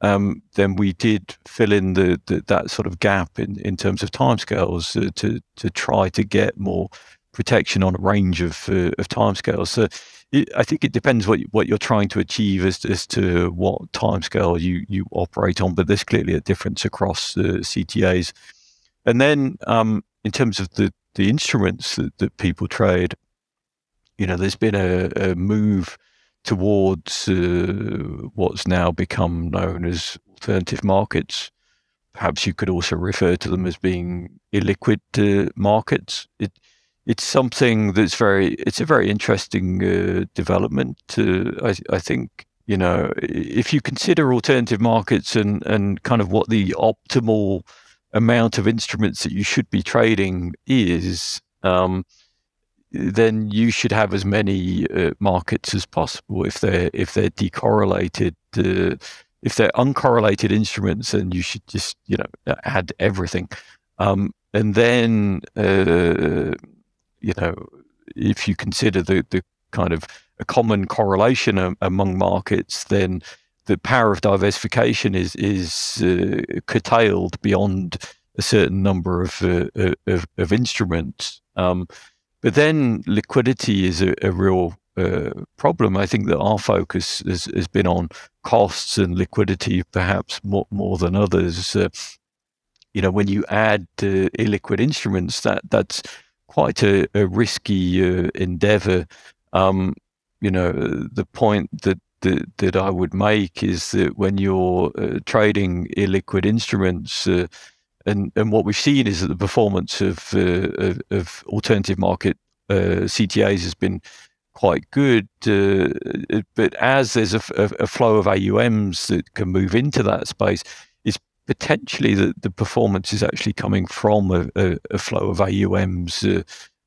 um, then we did fill in the, the, that sort of gap in, in terms of timescales uh, to to try to get more protection on a range of uh, of timescales. So it, I think it depends what what you're trying to achieve as as to what timescale you you operate on. But there's clearly a difference across the CTAs. And then um, in terms of the the instruments that, that people trade, you know, there's been a, a move towards uh, what's now become known as alternative markets. Perhaps you could also refer to them as being illiquid uh, markets. It, it's something that's very it's a very interesting uh, development I, I, think you know if you consider alternative markets and and kind of what the optimal amount of instruments that you should be trading is um, then you should have as many uh, markets as possible. If they're if they're decorrelated uh, if they're uncorrelated instruments then you should just you know add everything. Um, and then uh, you know, if you consider the the kind of a common correlation a, among markets, then the power of diversification is is uh, curtailed beyond a certain number of uh, of, of, instruments. Um, but then liquidity is a, a real uh, problem. I think that our focus has, has, been on costs and liquidity, perhaps more, more than others. Uh, you know, when you add uh, illiquid instruments, that that's quite a, a risky uh, endeavor. Um, you know, the point that, that, that I would make is that when you're uh, trading illiquid instruments, uh, and and what we've seen is that the performance of uh, of, of, alternative market uh, CTAs has been quite good. Uh, but as there's a, a, flow of AUMs that can move into that space, potentially that the performance is actually coming from a, a flow of AUMs, uh,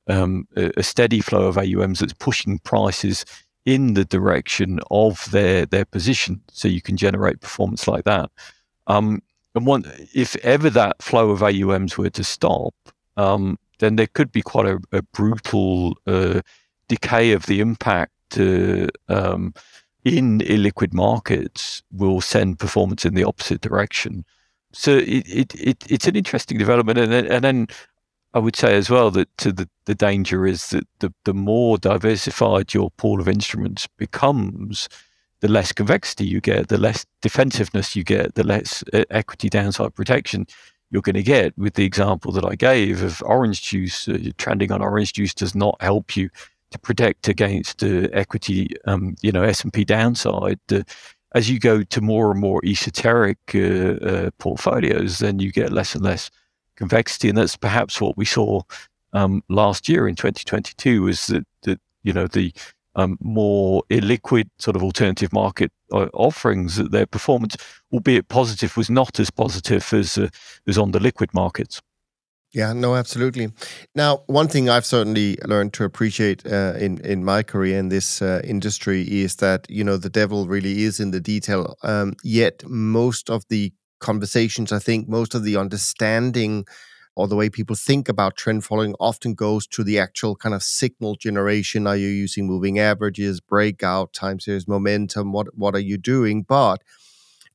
um, a steady flow of AUMs that's pushing prices in the direction of their their position, so you can generate performance like that. Um, and one, if ever that flow of AUMs were to stop, um, then there could be quite a, a brutal uh, decay of the impact uh, um, in illiquid markets will send performance in the opposite direction. So it, it, it it's an interesting development, and then, and then I would say as well that the the danger is that the the more diversified your pool of instruments becomes, the less convexity you get, the less defensiveness you get, the less uh, equity downside protection you're going to get. With the example that I gave of orange juice, uh, trending on orange juice does not help you to protect against uh, equity, um, you know, S and P downside. Uh, as you go to more and more esoteric uh, uh, portfolios, then you get less and less convexity, and that's perhaps what we saw um, last year in 2022. Was that that you know the um, more illiquid sort of alternative market uh, offerings, that their performance, albeit positive, was not as positive as uh, as on the liquid markets. Yeah, no, absolutely. Now, one thing I've certainly learned to appreciate uh, in in my career in this uh, industry is that you know the devil really is in the detail. Um, yet, most of the conversations, I think, most of the understanding or the way people think about trend following often goes to the actual kind of signal generation. Are you using moving averages, breakout, time series momentum? What what are you doing? But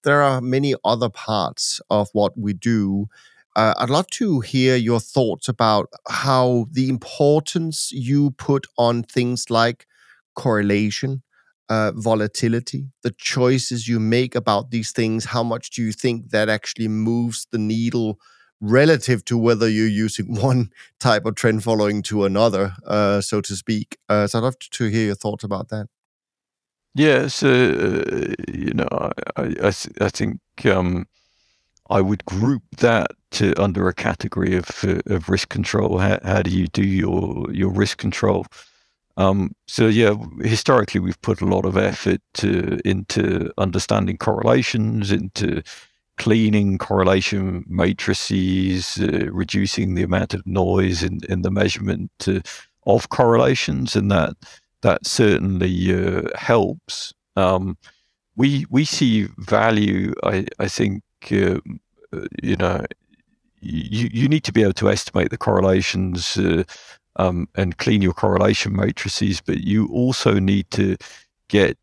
there are many other parts of what we do. Uh, I'd love to hear your thoughts about how the importance you put on things like correlation, uh, volatility, the choices you make about these things. How much do you think that actually moves the needle relative to whether you're using one type of trend following to another, uh, so to speak. Uh, so I'd love to hear your thoughts about that. Yeah, so uh, you know, I I, I think um, I would group that to under a category of uh, of risk control. How, how do you do your your risk control? Um, so yeah, historically we've put a lot of effort to, into understanding correlations, into cleaning correlation matrices, uh, reducing the amount of noise in, in the measurement uh, of correlations, and that that certainly uh, helps. Um, we we see value. I I think uh, you know you you need to be able to estimate the correlations. Uh, um, and clean your correlation matrices, but you also need to get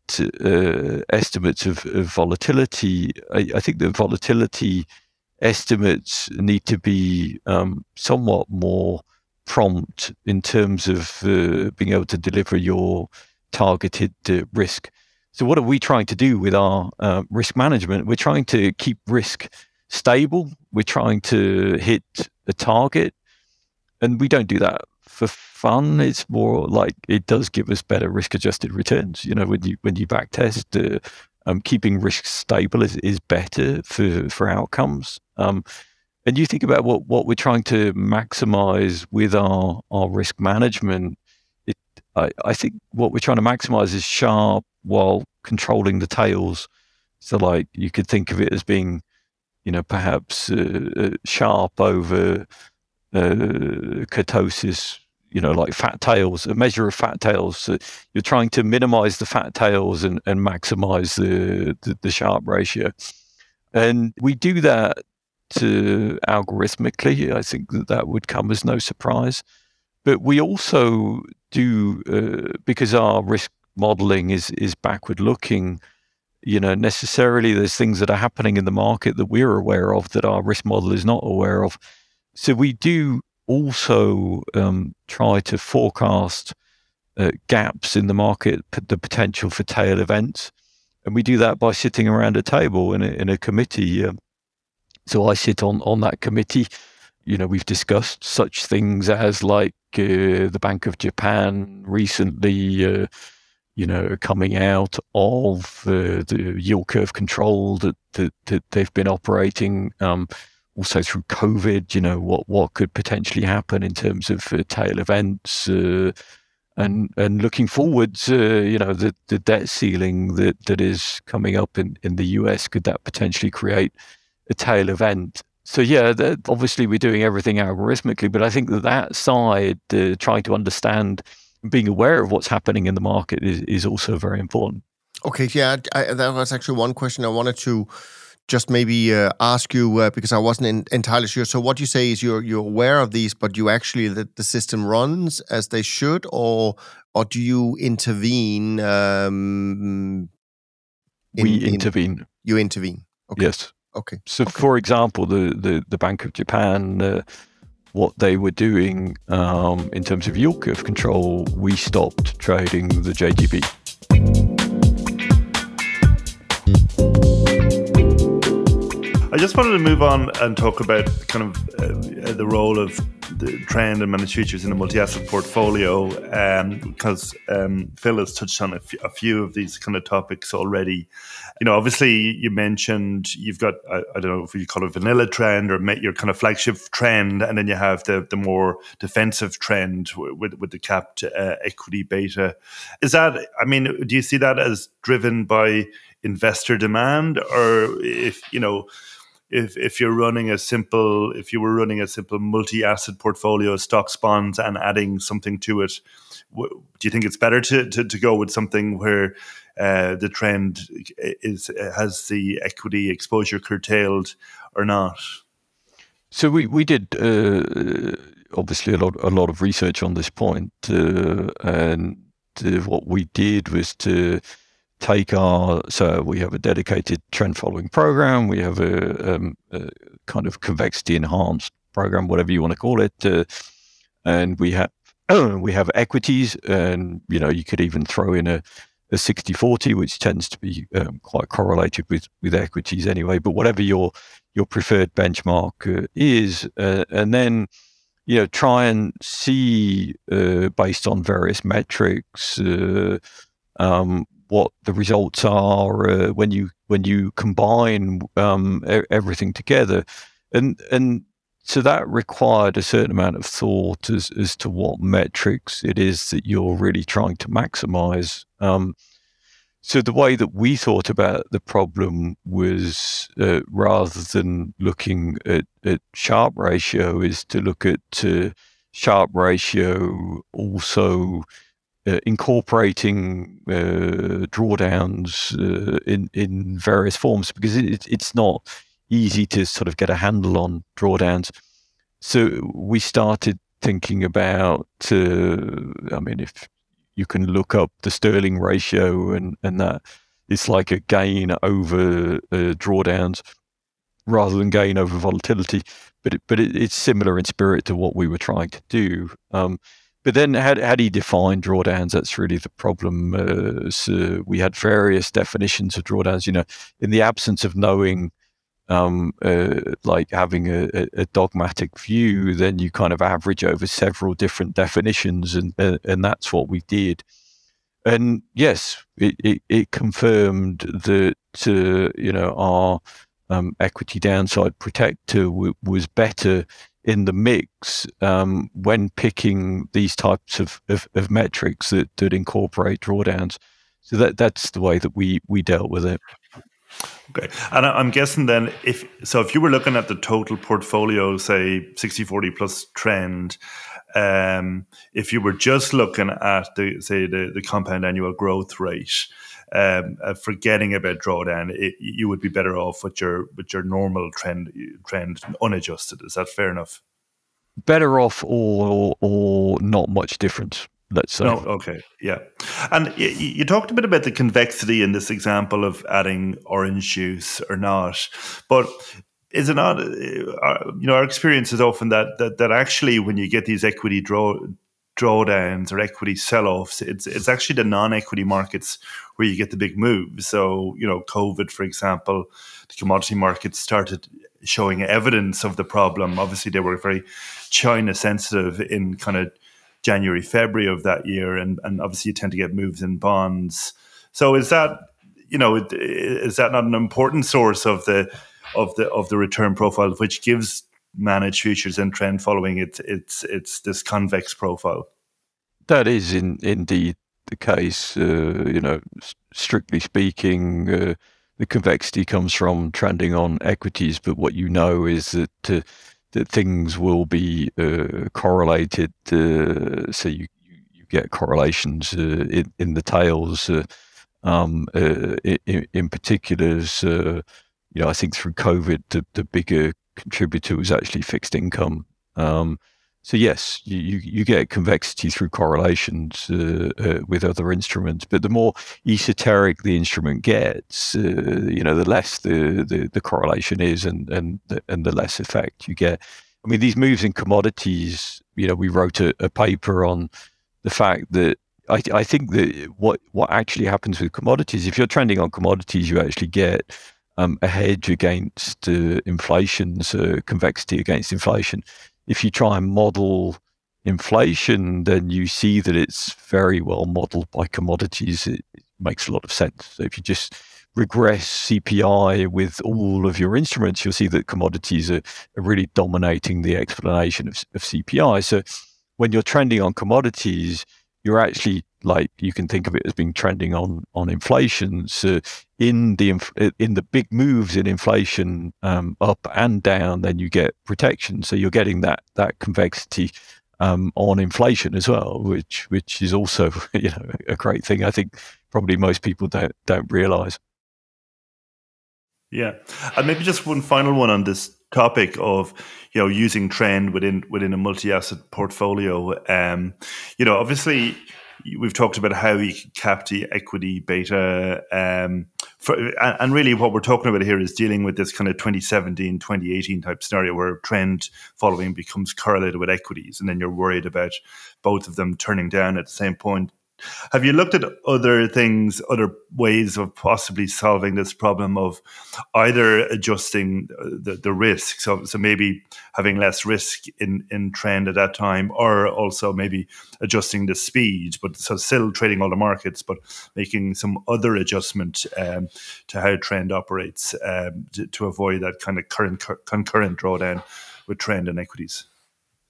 uh, estimates of, of volatility. I, I, think the volatility estimates need to be um, somewhat more prompt in terms of uh, being able to deliver your targeted uh, risk. So, what are we trying to do with our uh, risk management? We're trying to keep risk stable. We're trying to hit a target, and we don't do that for fun. It's more like it does give us better risk adjusted returns. You know, when you when you back test, uh, um, keeping risk stable is, is better for for outcomes. Um, and you think about what what we're trying to maximize with our our risk management. It, I, I think what we're trying to maximize is Sharpe while controlling the tails. So, like you could think of it as being, you know, perhaps uh, uh Sharpe over uh, kurtosis you know, like fat tails, a measure of fat tails. You're trying to minimize the fat tails and, and maximize the, the, the Sharpe ratio. And we do that algorithmically. I think that that would come as no surprise. But we also do uh, because our risk modeling is is backward looking. You know, necessarily there's things that are happening in the market that we're aware of that our risk model is not aware of. So we do also um, try to forecast uh, gaps in the market, the potential for tail events, and we do that by sitting around a table in a, in a committee. Uh, so I sit on on that committee. You know, we've discussed such things as like uh, the Bank of Japan recently. Uh, you know, coming out of the, the yield curve control that, that, that they've been operating. Um, also through COVID, you know, what, what could potentially happen in terms of uh, tail events, uh, and and looking forwards, uh, you know, the, the debt ceiling that, that is coming up in, in the US, could that potentially create a tail event? So yeah, obviously we're doing everything algorithmically, but I think that that side, uh, trying to understand, being aware of what's happening in the market, is, is also very important. Okay, yeah, I, that was actually one question I wanted to just maybe uh, ask you uh, because I wasn't in, entirely sure. So what you say is you're you're aware of these, but you actually that the system runs as they should, or or do you intervene? Um, in, we intervene. In, you intervene. Okay. Yes. Okay. So, okay. for example, the, the the Bank of Japan. Uh, what they were doing um, in terms of yield curve control, we stopped trading the JGB. I just wanted to move on and talk about kind of uh, the role of the trend and managed futures in a multi-asset portfolio, because um, um, Phil has touched on a, f- a few of these kind of topics already. You know, obviously, you mentioned you've got I, I don't know if you call it vanilla trend or your kind of flagship trend, and then you have the the more defensive trend with with the capped uh, equity beta. Is that? I mean, do you see that as driven by investor demand, or if you know? If if you're running a simple if you were running a simple multi-asset portfolio stocks bonds and adding something to it do you think it's better to, to, to go with something where uh, the trend is has the equity exposure curtailed or not? So we we did uh, obviously a lot a lot of research on this point uh, and uh, what we did was to take our so we have a dedicated trend following program. We have a, um, a kind of convexity enhanced program whatever you want to call it uh, and we have we have equities and you know you could even throw in a, a 60-40 which tends to be um, quite correlated with with equities anyway but whatever your your preferred benchmark uh, is uh, and then you know try and see uh, based on various metrics uh, um, what the results are uh, when you when you combine um, everything together, and and so that required a certain amount of thought as as to what metrics it is that you're really trying to maximize. Um, so the way that we thought about the problem was uh, rather than looking at, at Sharpe ratio, is to look at uh, Sharpe ratio also uh, incorporating uh, drawdowns uh, in in various forms because it, it's not easy to sort of get a handle on drawdowns. So we started thinking about. Uh, I mean, if you can look up the Sterling ratio and and that it's like a gain over uh, drawdowns rather than gain over volatility. But it, but it, it's similar in spirit to what we were trying to do. Um, but then, how, how do you define drawdowns? That's really the problem. Uh, so we had various definitions of drawdowns. You know, in the absence of knowing, um, uh, like having a, a, dogmatic view, then you kind of average over several different definitions, and uh, and that's what we did. And yes, it, it, it confirmed that uh, you know our um, equity downside protector w- was better in the mix um, when picking these types of, of, of, metrics that, that incorporate drawdowns. So that that's the way that we we dealt with it. Okay, and I'm guessing then if so, if you were looking at the total portfolio, say 60-40 plus trend, um, if you were just looking at the say the, the compound annual growth rate, um, uh, forgetting about drawdown, it, you would be better off with your with your normal trend trend unadjusted. Is that fair enough? Better off, or or, not much difference. let's say. No, okay, yeah. And you, you, talked a bit about the convexity in this example of adding orange juice or not, but is it not? Uh, you know, our experience is often that that, that actually when you get these equity draw drawdowns or equity sell-offs, it's it's actually the non-equity markets where you get the big moves. So you know, COVID, for example, the commodity markets started showing evidence of the problem. Obviously, they were very China sensitive in kind of January, February of that year, and and obviously you tend to get moves in bonds. So is that you know is that not an important source of the of the of the return profile, which gives managed futures and trend following it's it's it's this convex profile. That is in, indeed the case. Uh, you know, strictly speaking, uh, the convexity comes from trending on equities, but what you know is that uh, that things will be uh, correlated. Uh, so you, you get correlations uh, in, in the tails. Um, in, in particulars, you know, I think through COVID, the, the bigger contributor was actually fixed income. Um, so yes, you, you, you, get convexity through correlations uh, uh, with other instruments, but the more esoteric the instrument gets, uh, you know, the less the, the, the, correlation is, and and the, and the less effect you get. I mean, these moves in commodities. You know, we wrote a, a paper on the fact that I, I think that what what actually happens with commodities, if you're trending on commodities, you actually get um, a hedge against uh, inflation, so convexity against inflation if you try and model inflation, then you see that it's very well modeled by commodities. It, it makes a lot of sense. So if you just regress CPI with all of your instruments, you'll see that commodities are, are really dominating the explanation of, of CPI. So when you're trending on commodities, you're actually like you can think of it as being trending on on inflation. So in the in the big moves in inflation um, up and down, then you get protection. So you're getting that that convexity um, on inflation as well, which which is also you know a great thing. I think probably most people don't don't realize. Yeah, and maybe just one final one on this topic of you know using trend within within a multi-asset portfolio. Um, you know, obviously we've talked about how you cap the equity beta um, for, and really what we're talking about here is dealing with this kind of 2017 2018 type scenario where trend following becomes correlated with equities and then you're worried about both of them turning down at the same point have you looked at other things, other ways of possibly solving this problem of either adjusting the, the risk, so, so maybe having less risk in, in trend at that time, or also maybe adjusting the speed, but so still trading all the markets, but making some other adjustment um, to how trend operates um, to, to, avoid that kind of current concurrent drawdown with trend and equities?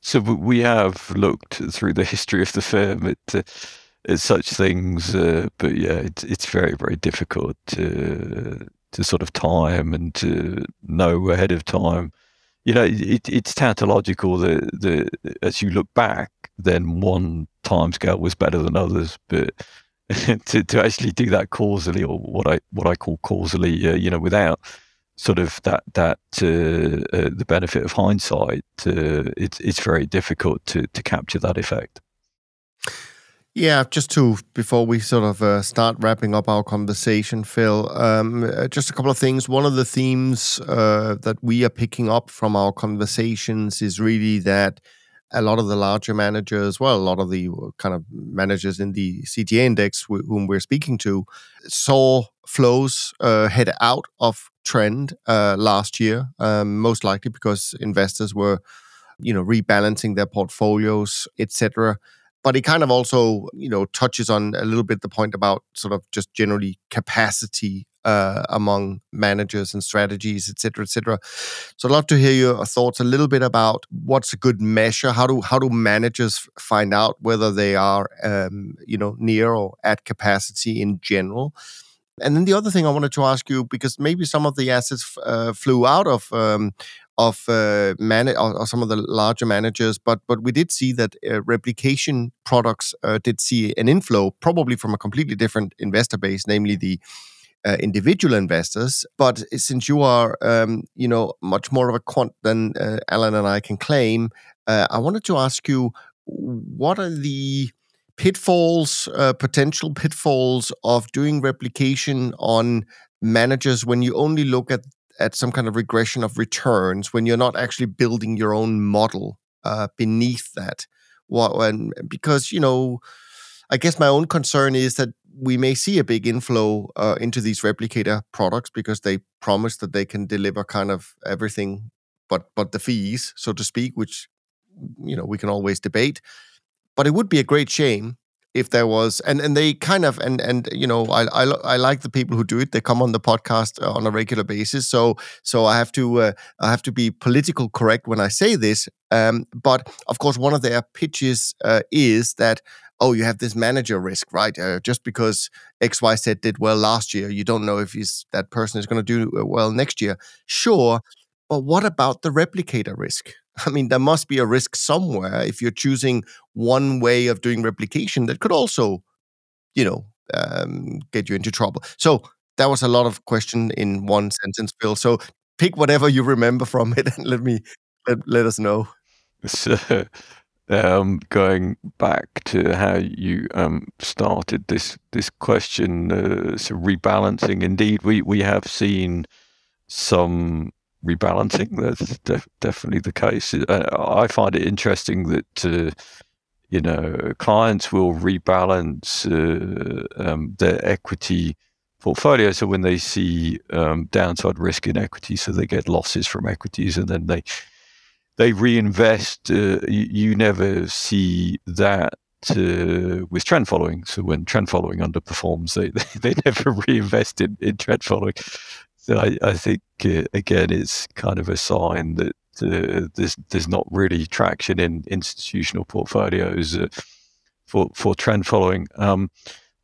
So we have looked through the history of the firm at. Uh, such things. Uh, but yeah, it's it's very very difficult to to sort of time and to know ahead of time. You know, it, it's tautological that the as you look back, then one time scale was better than others, but. to, to actually do that causally, or what I what I call causally, uh, you know, without sort of that that uh, uh, the benefit of hindsight, uh, it's it's very difficult to to capture that effect. Yeah, just to before we sort of uh, start wrapping up our conversation, Phil, um, uh, just a couple of things. One of the themes uh, that we are picking up from our conversations is really that a lot of the larger managers, well, a lot of the uh, kind of managers in the CTA index w- whom we're speaking to, saw flows uh, head out of trend uh, last year, um, most likely because investors were, you know, rebalancing their portfolios, etc but it kind of also you know touches on a little bit the point about sort of just generally capacity uh, among managers and strategies, et cetera, et cetera. So I'd love to hear your thoughts a little bit about what's a good measure. How do how do managers find out whether they are um, you know near or at capacity in general? And then the other thing I wanted to ask you, because maybe some of the assets uh, flew out of um, of uh, man- or, or, some of the larger managers, but but we did see that uh, replication products uh, did see an inflow, probably from a completely different investor base, namely the uh, individual investors. But since you are, um, you know, much more of a quant than uh, Alan and I can claim, uh, I wanted to ask you, what are the pitfalls, uh, potential pitfalls of doing replication on managers when you only look at at some kind of regression of returns when you're not actually building your own model uh, beneath that. When, because you know, I guess my own concern is that we may see a big inflow uh, into these replicator products because they promise that they can deliver kind of everything, but but the fees, so to speak, which you know we can always debate. But it would be a great shame if there was and and they kind of and and you know I, I I like the people who do it. They come on the podcast uh, on a regular basis. So so I have to uh, I have to be political correct when I say this. Um, but of course one of their pitches uh, is that oh you have this manager risk right? Uh, just because XYZ did well last year you don't know if he's that person is going to do uh, well next year. Sure but what about the replicator risk I mean, there must be a risk somewhere if you're choosing one way of doing replication that could also, you know, um, get you into trouble. So that was a lot of question in one sentence, Phil. So pick whatever you remember from it and let me let, let us know. So, um, going back to how you um, started this this question, uh, so rebalancing. Indeed, we we have seen some rebalancing. That's def- definitely the case. Uh, I find it interesting that uh, you know clients will rebalance uh, um, their equity portfolio. So when they see um, downside risk in equity, so they get losses from equities, and then they they reinvest. Uh, you, you, never see that. Uh, with trend following, so when trend following underperforms, they they, they never reinvest in, in trend following. I, I think uh, again, it's kind of a sign that uh, there's there's not really traction in institutional portfolios uh, for for trend following. Um,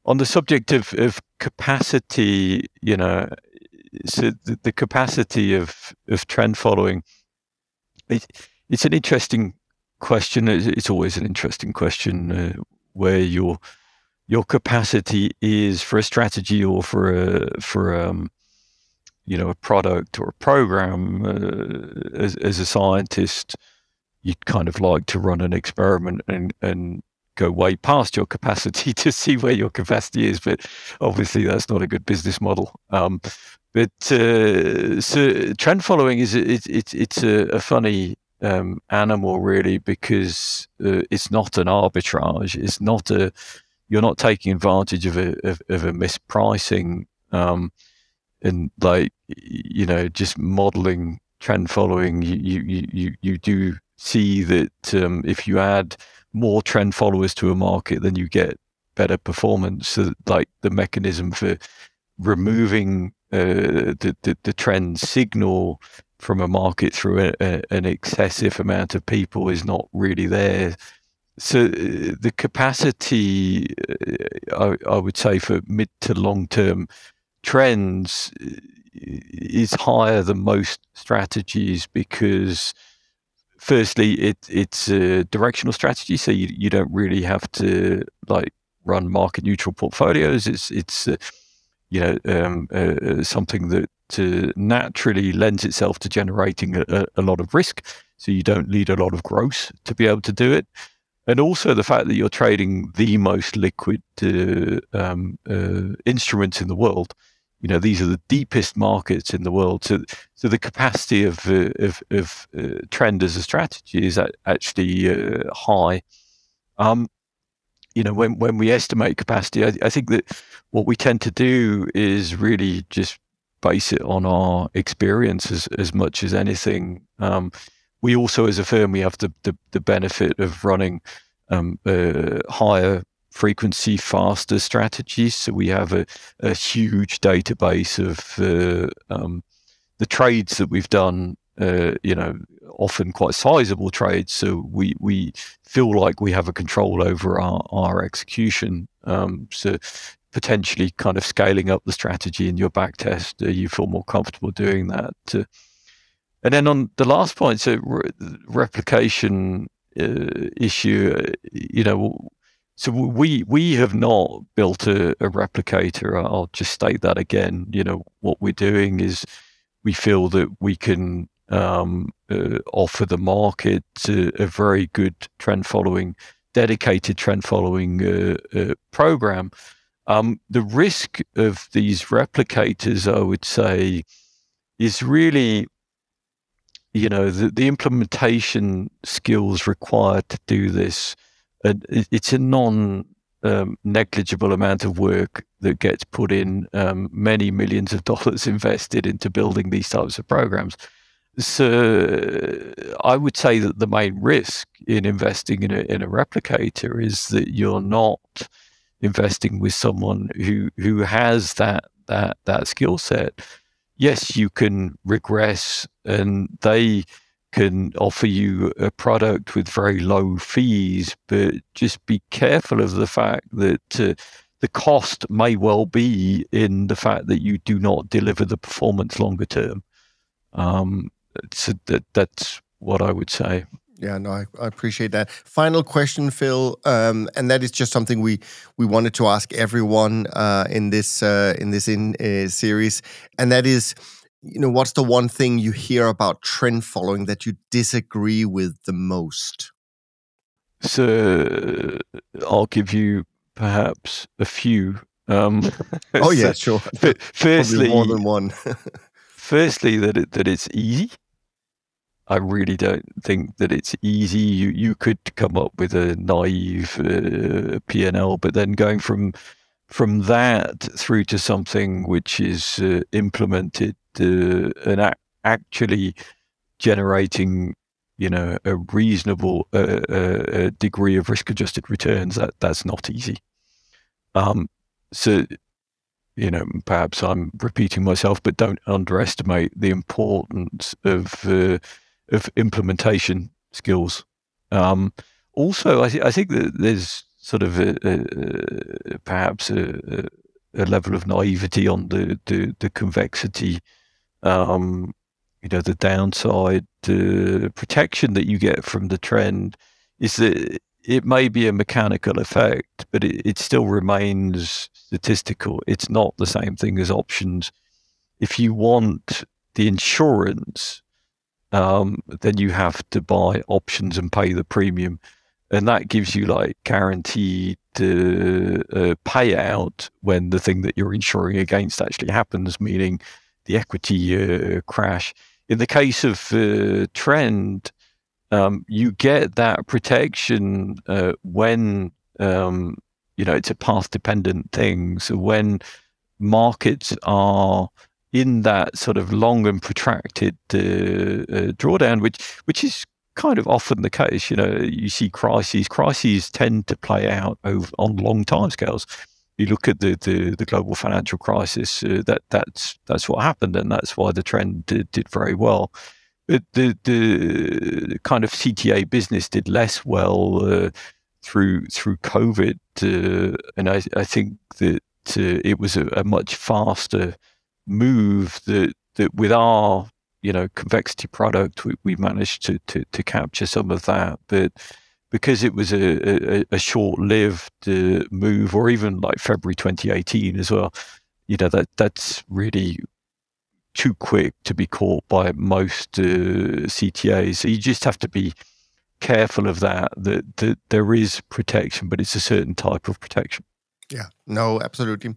on the subject of, of capacity, you know, so the, the capacity of of trend following, it, it's an interesting question. It's, it's always an interesting question uh, where your your capacity is for a strategy or for a for um, you know a product or a program uh, as, as a scientist you'd kind of like to run an experiment and and go way past your capacity to see where your capacity is but obviously that's not a good business model. Um, but uh, so trend following is it, it, it's a, a funny um, animal really because uh, it's not an arbitrage. It's not a you're not taking advantage of a of, of a mispricing um, and like you know just modeling trend following you you you, you do see that um, if you add more trend followers to a market then you get better performance. So like the mechanism for removing uh, the, the, the trend signal from a market through a, a, an excessive amount of people is not really there. So uh, the capacity uh, I, I would say for mid to long term trends is higher than most strategies because firstly it it's a directional strategy so you, you don't really have to like run market neutral portfolios. It's it's uh, you know um, uh, uh something that uh, naturally lends itself to generating a, a, lot of risk so you don't need a lot of growth to be able to do it. And also the fact that you're trading the most liquid uh, um, instruments in the world you know these are the deepest markets in the world. So so the capacity of uh, of, of uh, trend as a strategy is actually uh, high. Um, you know when when we estimate capacity I, I, think that what we tend to do is really just base it on our experience as, as much as anything. Um, we also as a firm we have the the, the benefit of running um, higher frequency faster strategies. So we have a, a huge database of uh, um, the trades that we've done. Uh, you know, often quite sizable trades. So we we feel like we have a control over our our execution. Um, so potentially kind of scaling up the strategy in your back test, uh, you feel more comfortable doing that. and then on the last point, so re- replication uh, issue, uh, you know, so we we have not built a, a, replicator. I'll just state that again. You know what we're doing is we feel that we can um, uh, offer the market a, a, very good trend following dedicated trend following uh, uh, program. Um, the risk of these replicators, I would say, is really, you know, the, the implementation skills required to do this. Uh, it's a non um, negligible amount of work that gets put in, um, many millions of dollars invested into building these types of programs. So I would say that the main risk in investing in a, in a replicator is that you're not investing with someone who who has that that that skill set. Yes, you can regress, and they can offer you a product with very low fees, but just be careful of the fact that uh, the cost may well be in the fact that you do not deliver the performance longer term. Um, so that that's what I would say. Yeah, no, I, I, appreciate that. Final question, Phil, um, and that is just something we we wanted to ask everyone uh, in this uh, in this in uh, series, and that is, you know, what's the one thing you hear about trend following that you disagree with the most? So I'll give you perhaps a few. Um, oh yeah, sure. firstly, more than one. firstly, that it, that it's easy. I really don't think that it's easy. You you could come up with a naive uh, P&L, but then going from from that through to something which is uh, implemented uh, and actually generating, you know, a reasonable uh, uh, degree of risk-adjusted returns, that that's not easy. Um, so you know, perhaps I'm repeating myself, but don't underestimate the importance of uh, of implementation skills. Um, also, I, th- I, think that there's sort of a, a, perhaps a, a, level of naivety on the the, the convexity. Um, you know, the downside the protection that you get from the trend is that it may be a mechanical effect, but it, it still remains statistical. It's not the same thing as options. If you want the insurance um, then you have to buy options and pay the premium. And that gives you like guaranteed uh, uh, payout when the thing that you're insuring against actually happens, meaning the equity uh, crash. In the case of uh, trend, um, you get that protection uh, when um, you know it's a path dependent thing. So when markets are in that sort of long and protracted uh, uh, drawdown, which which is kind of often the case. You know, you see crises. Crises tend to play out over on long timescales. You look at the, the, the global financial crisis. Uh, that that's that's what happened, and that's why the trend did, did very well. But the the kind of CTA business did less well uh, through through COVID, uh, and I I think that uh, it was a, a much faster move that that with our you know convexity product we, we managed to, to to capture some of that but because it was a, a, a short-lived uh, move or even like february 2018 as well you know that that's really too quick to be caught by most uh, ctas so you just have to be careful of that, that that there is protection but it's a certain type of protection. Yeah. No absolutely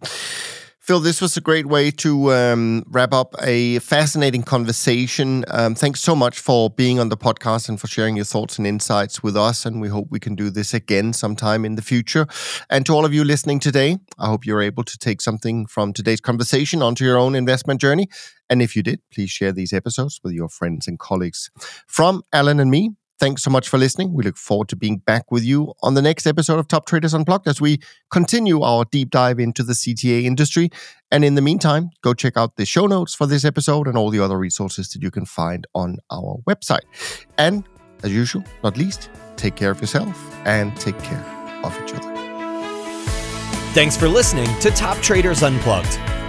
Phil, this was a great way to um, wrap up a fascinating conversation. Um, thanks so much for being on the podcast and for sharing your thoughts and insights with us. And we hope we can do this again sometime in the future. And to all of you listening today, I hope you're able to take something from today's conversation onto your own investment journey. And if you did, please share these episodes with your friends and colleagues. From Alan and me, Thanks so much for listening. We look forward to being back with you on the next episode of Top Traders Unplugged as we continue our deep dive into the CTA industry. And in the meantime, go check out the show notes for this episode and all the other resources that you can find on our website. And as usual, not least, take care of yourself and take care of each other. Thanks for listening to Top Traders Unplugged.